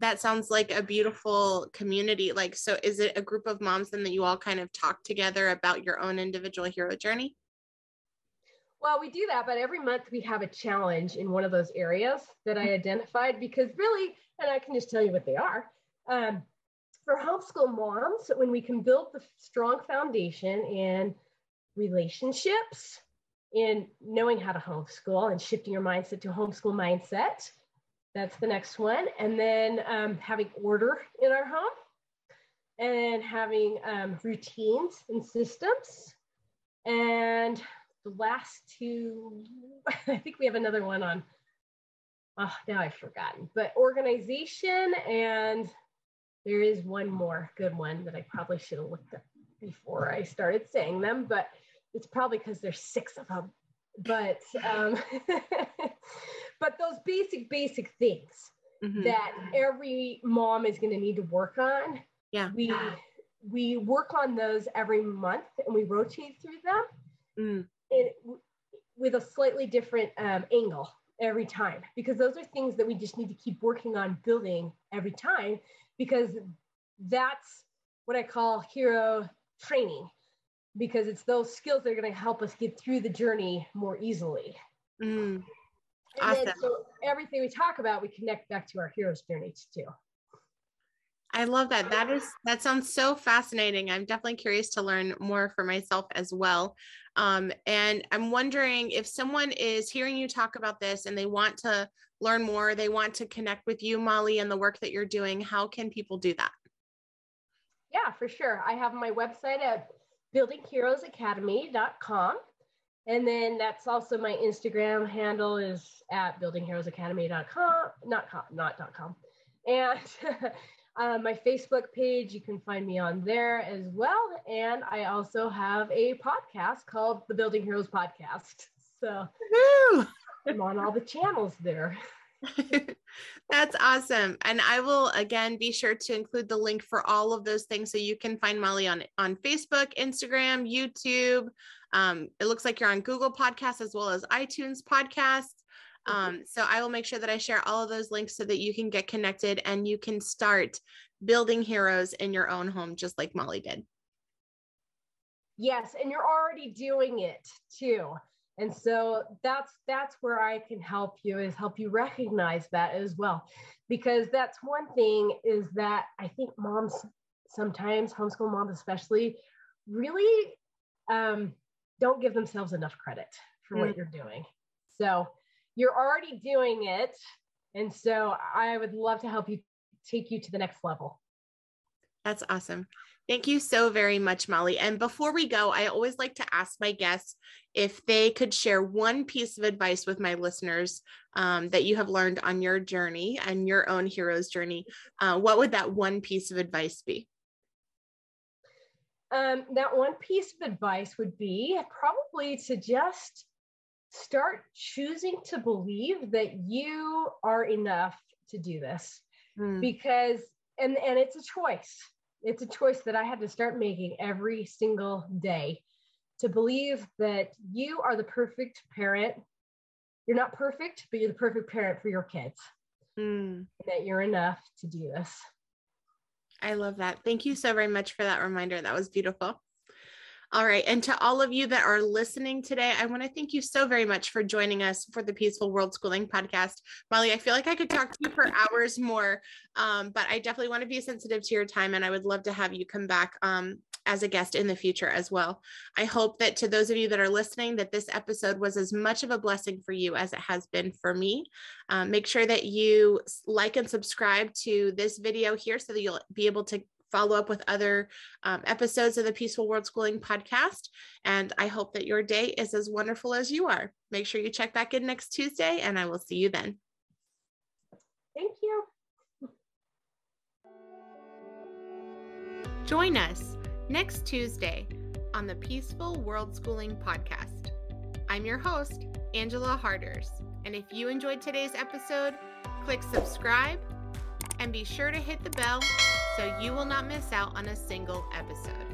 That sounds like a beautiful community. Like, so is it a group of moms then that you all kind of talk together about your own individual hero journey? Well, we do that, but every month we have a challenge in one of those areas that I identified because really, and I can just tell you what they are. Um, for homeschool moms, when we can build the strong foundation in relationships, in knowing how to homeschool and shifting your mindset to a homeschool mindset, that's the next one. And then um, having order in our home and having um, routines and systems. And the last two, [LAUGHS] I think we have another one on, oh, now I've forgotten, but organization and there is one more good one that I probably should have looked up before I started saying them, but it's probably because there's six of them. But um, [LAUGHS] but those basic basic things mm-hmm. that every mom is going to need to work on. Yeah, we we work on those every month and we rotate through them, mm. and with a slightly different um, angle every time because those are things that we just need to keep working on building every time because that's what I call hero training because it's those skills that are going to help us get through the journey more easily. Mm. Awesome. Then, so everything we talk about, we connect back to our hero's journey too. I love that. That is that sounds so fascinating. I'm definitely curious to learn more for myself as well. Um, and I'm wondering if someone is hearing you talk about this and they want to learn more, they want to connect with you, Molly, and the work that you're doing, how can people do that? Yeah, for sure. I have my website at buildingheroesacademy.com. And then that's also my Instagram handle is at buildingheroesacademy.com, not com, not dot .com. And [LAUGHS] uh, my Facebook page, you can find me on there as well. And I also have a podcast called the Building Heroes Podcast. [LAUGHS] So I'm on all the channels there. [LAUGHS] That's awesome. And I will again be sure to include the link for all of those things so you can find Molly on on Facebook, Instagram, YouTube. Um, it looks like you're on Google Podcasts as well as iTunes Podcasts. Um, so I will make sure that I share all of those links so that you can get connected and you can start building heroes in your own home, just like Molly did. Yes, and you're already doing it too. And so that's that's where I can help you is help you recognize that as well. Because that's one thing is that I think moms sometimes homeschool moms especially really um, don't give themselves enough credit for mm. what you're doing. So you're already doing it. And so I would love to help you take you to the next level. That's awesome. Thank you so very much, Molly. And before we go, I always like to ask my guests if they could share one piece of advice with my listeners um, that you have learned on your journey and your own hero's journey. Uh, what would that one piece of advice be? Um, that one piece of advice would be probably to just start choosing to believe that you are enough to do this. Mm. because and and it's a choice. It's a choice that i had to start making every single day to believe that you are the perfect parent. You're not perfect but you're the perfect parent for your kids. Mm. that you're enough to do this i love that thank you so very much for that reminder that was beautiful all right. And to all of you that are listening today, I want to thank you so very much for joining us for the Peaceful World Schooling podcast. Molly, I feel like I could talk to you for [LAUGHS] hours more, um, but I definitely want to be sensitive to your time and I would love to have you come back um, as a guest in the future as well. I hope that to those of you that are listening, that this episode was as much of a blessing for you as it has been for me. Um, make sure that you like and subscribe to this video here so that you'll be able to follow up with other um, episodes of the Peaceful World Schooling podcast. And I hope that your day is as wonderful as you are. Make sure you check back in next Tuesday, and I will see you then. Thank you. Join us next Tuesday on the Peaceful World Schooling podcast. I'm your host, Angela Harders. And if you enjoyed today's episode, click subscribe and be sure to hit the bell so you will not miss out on a single episode.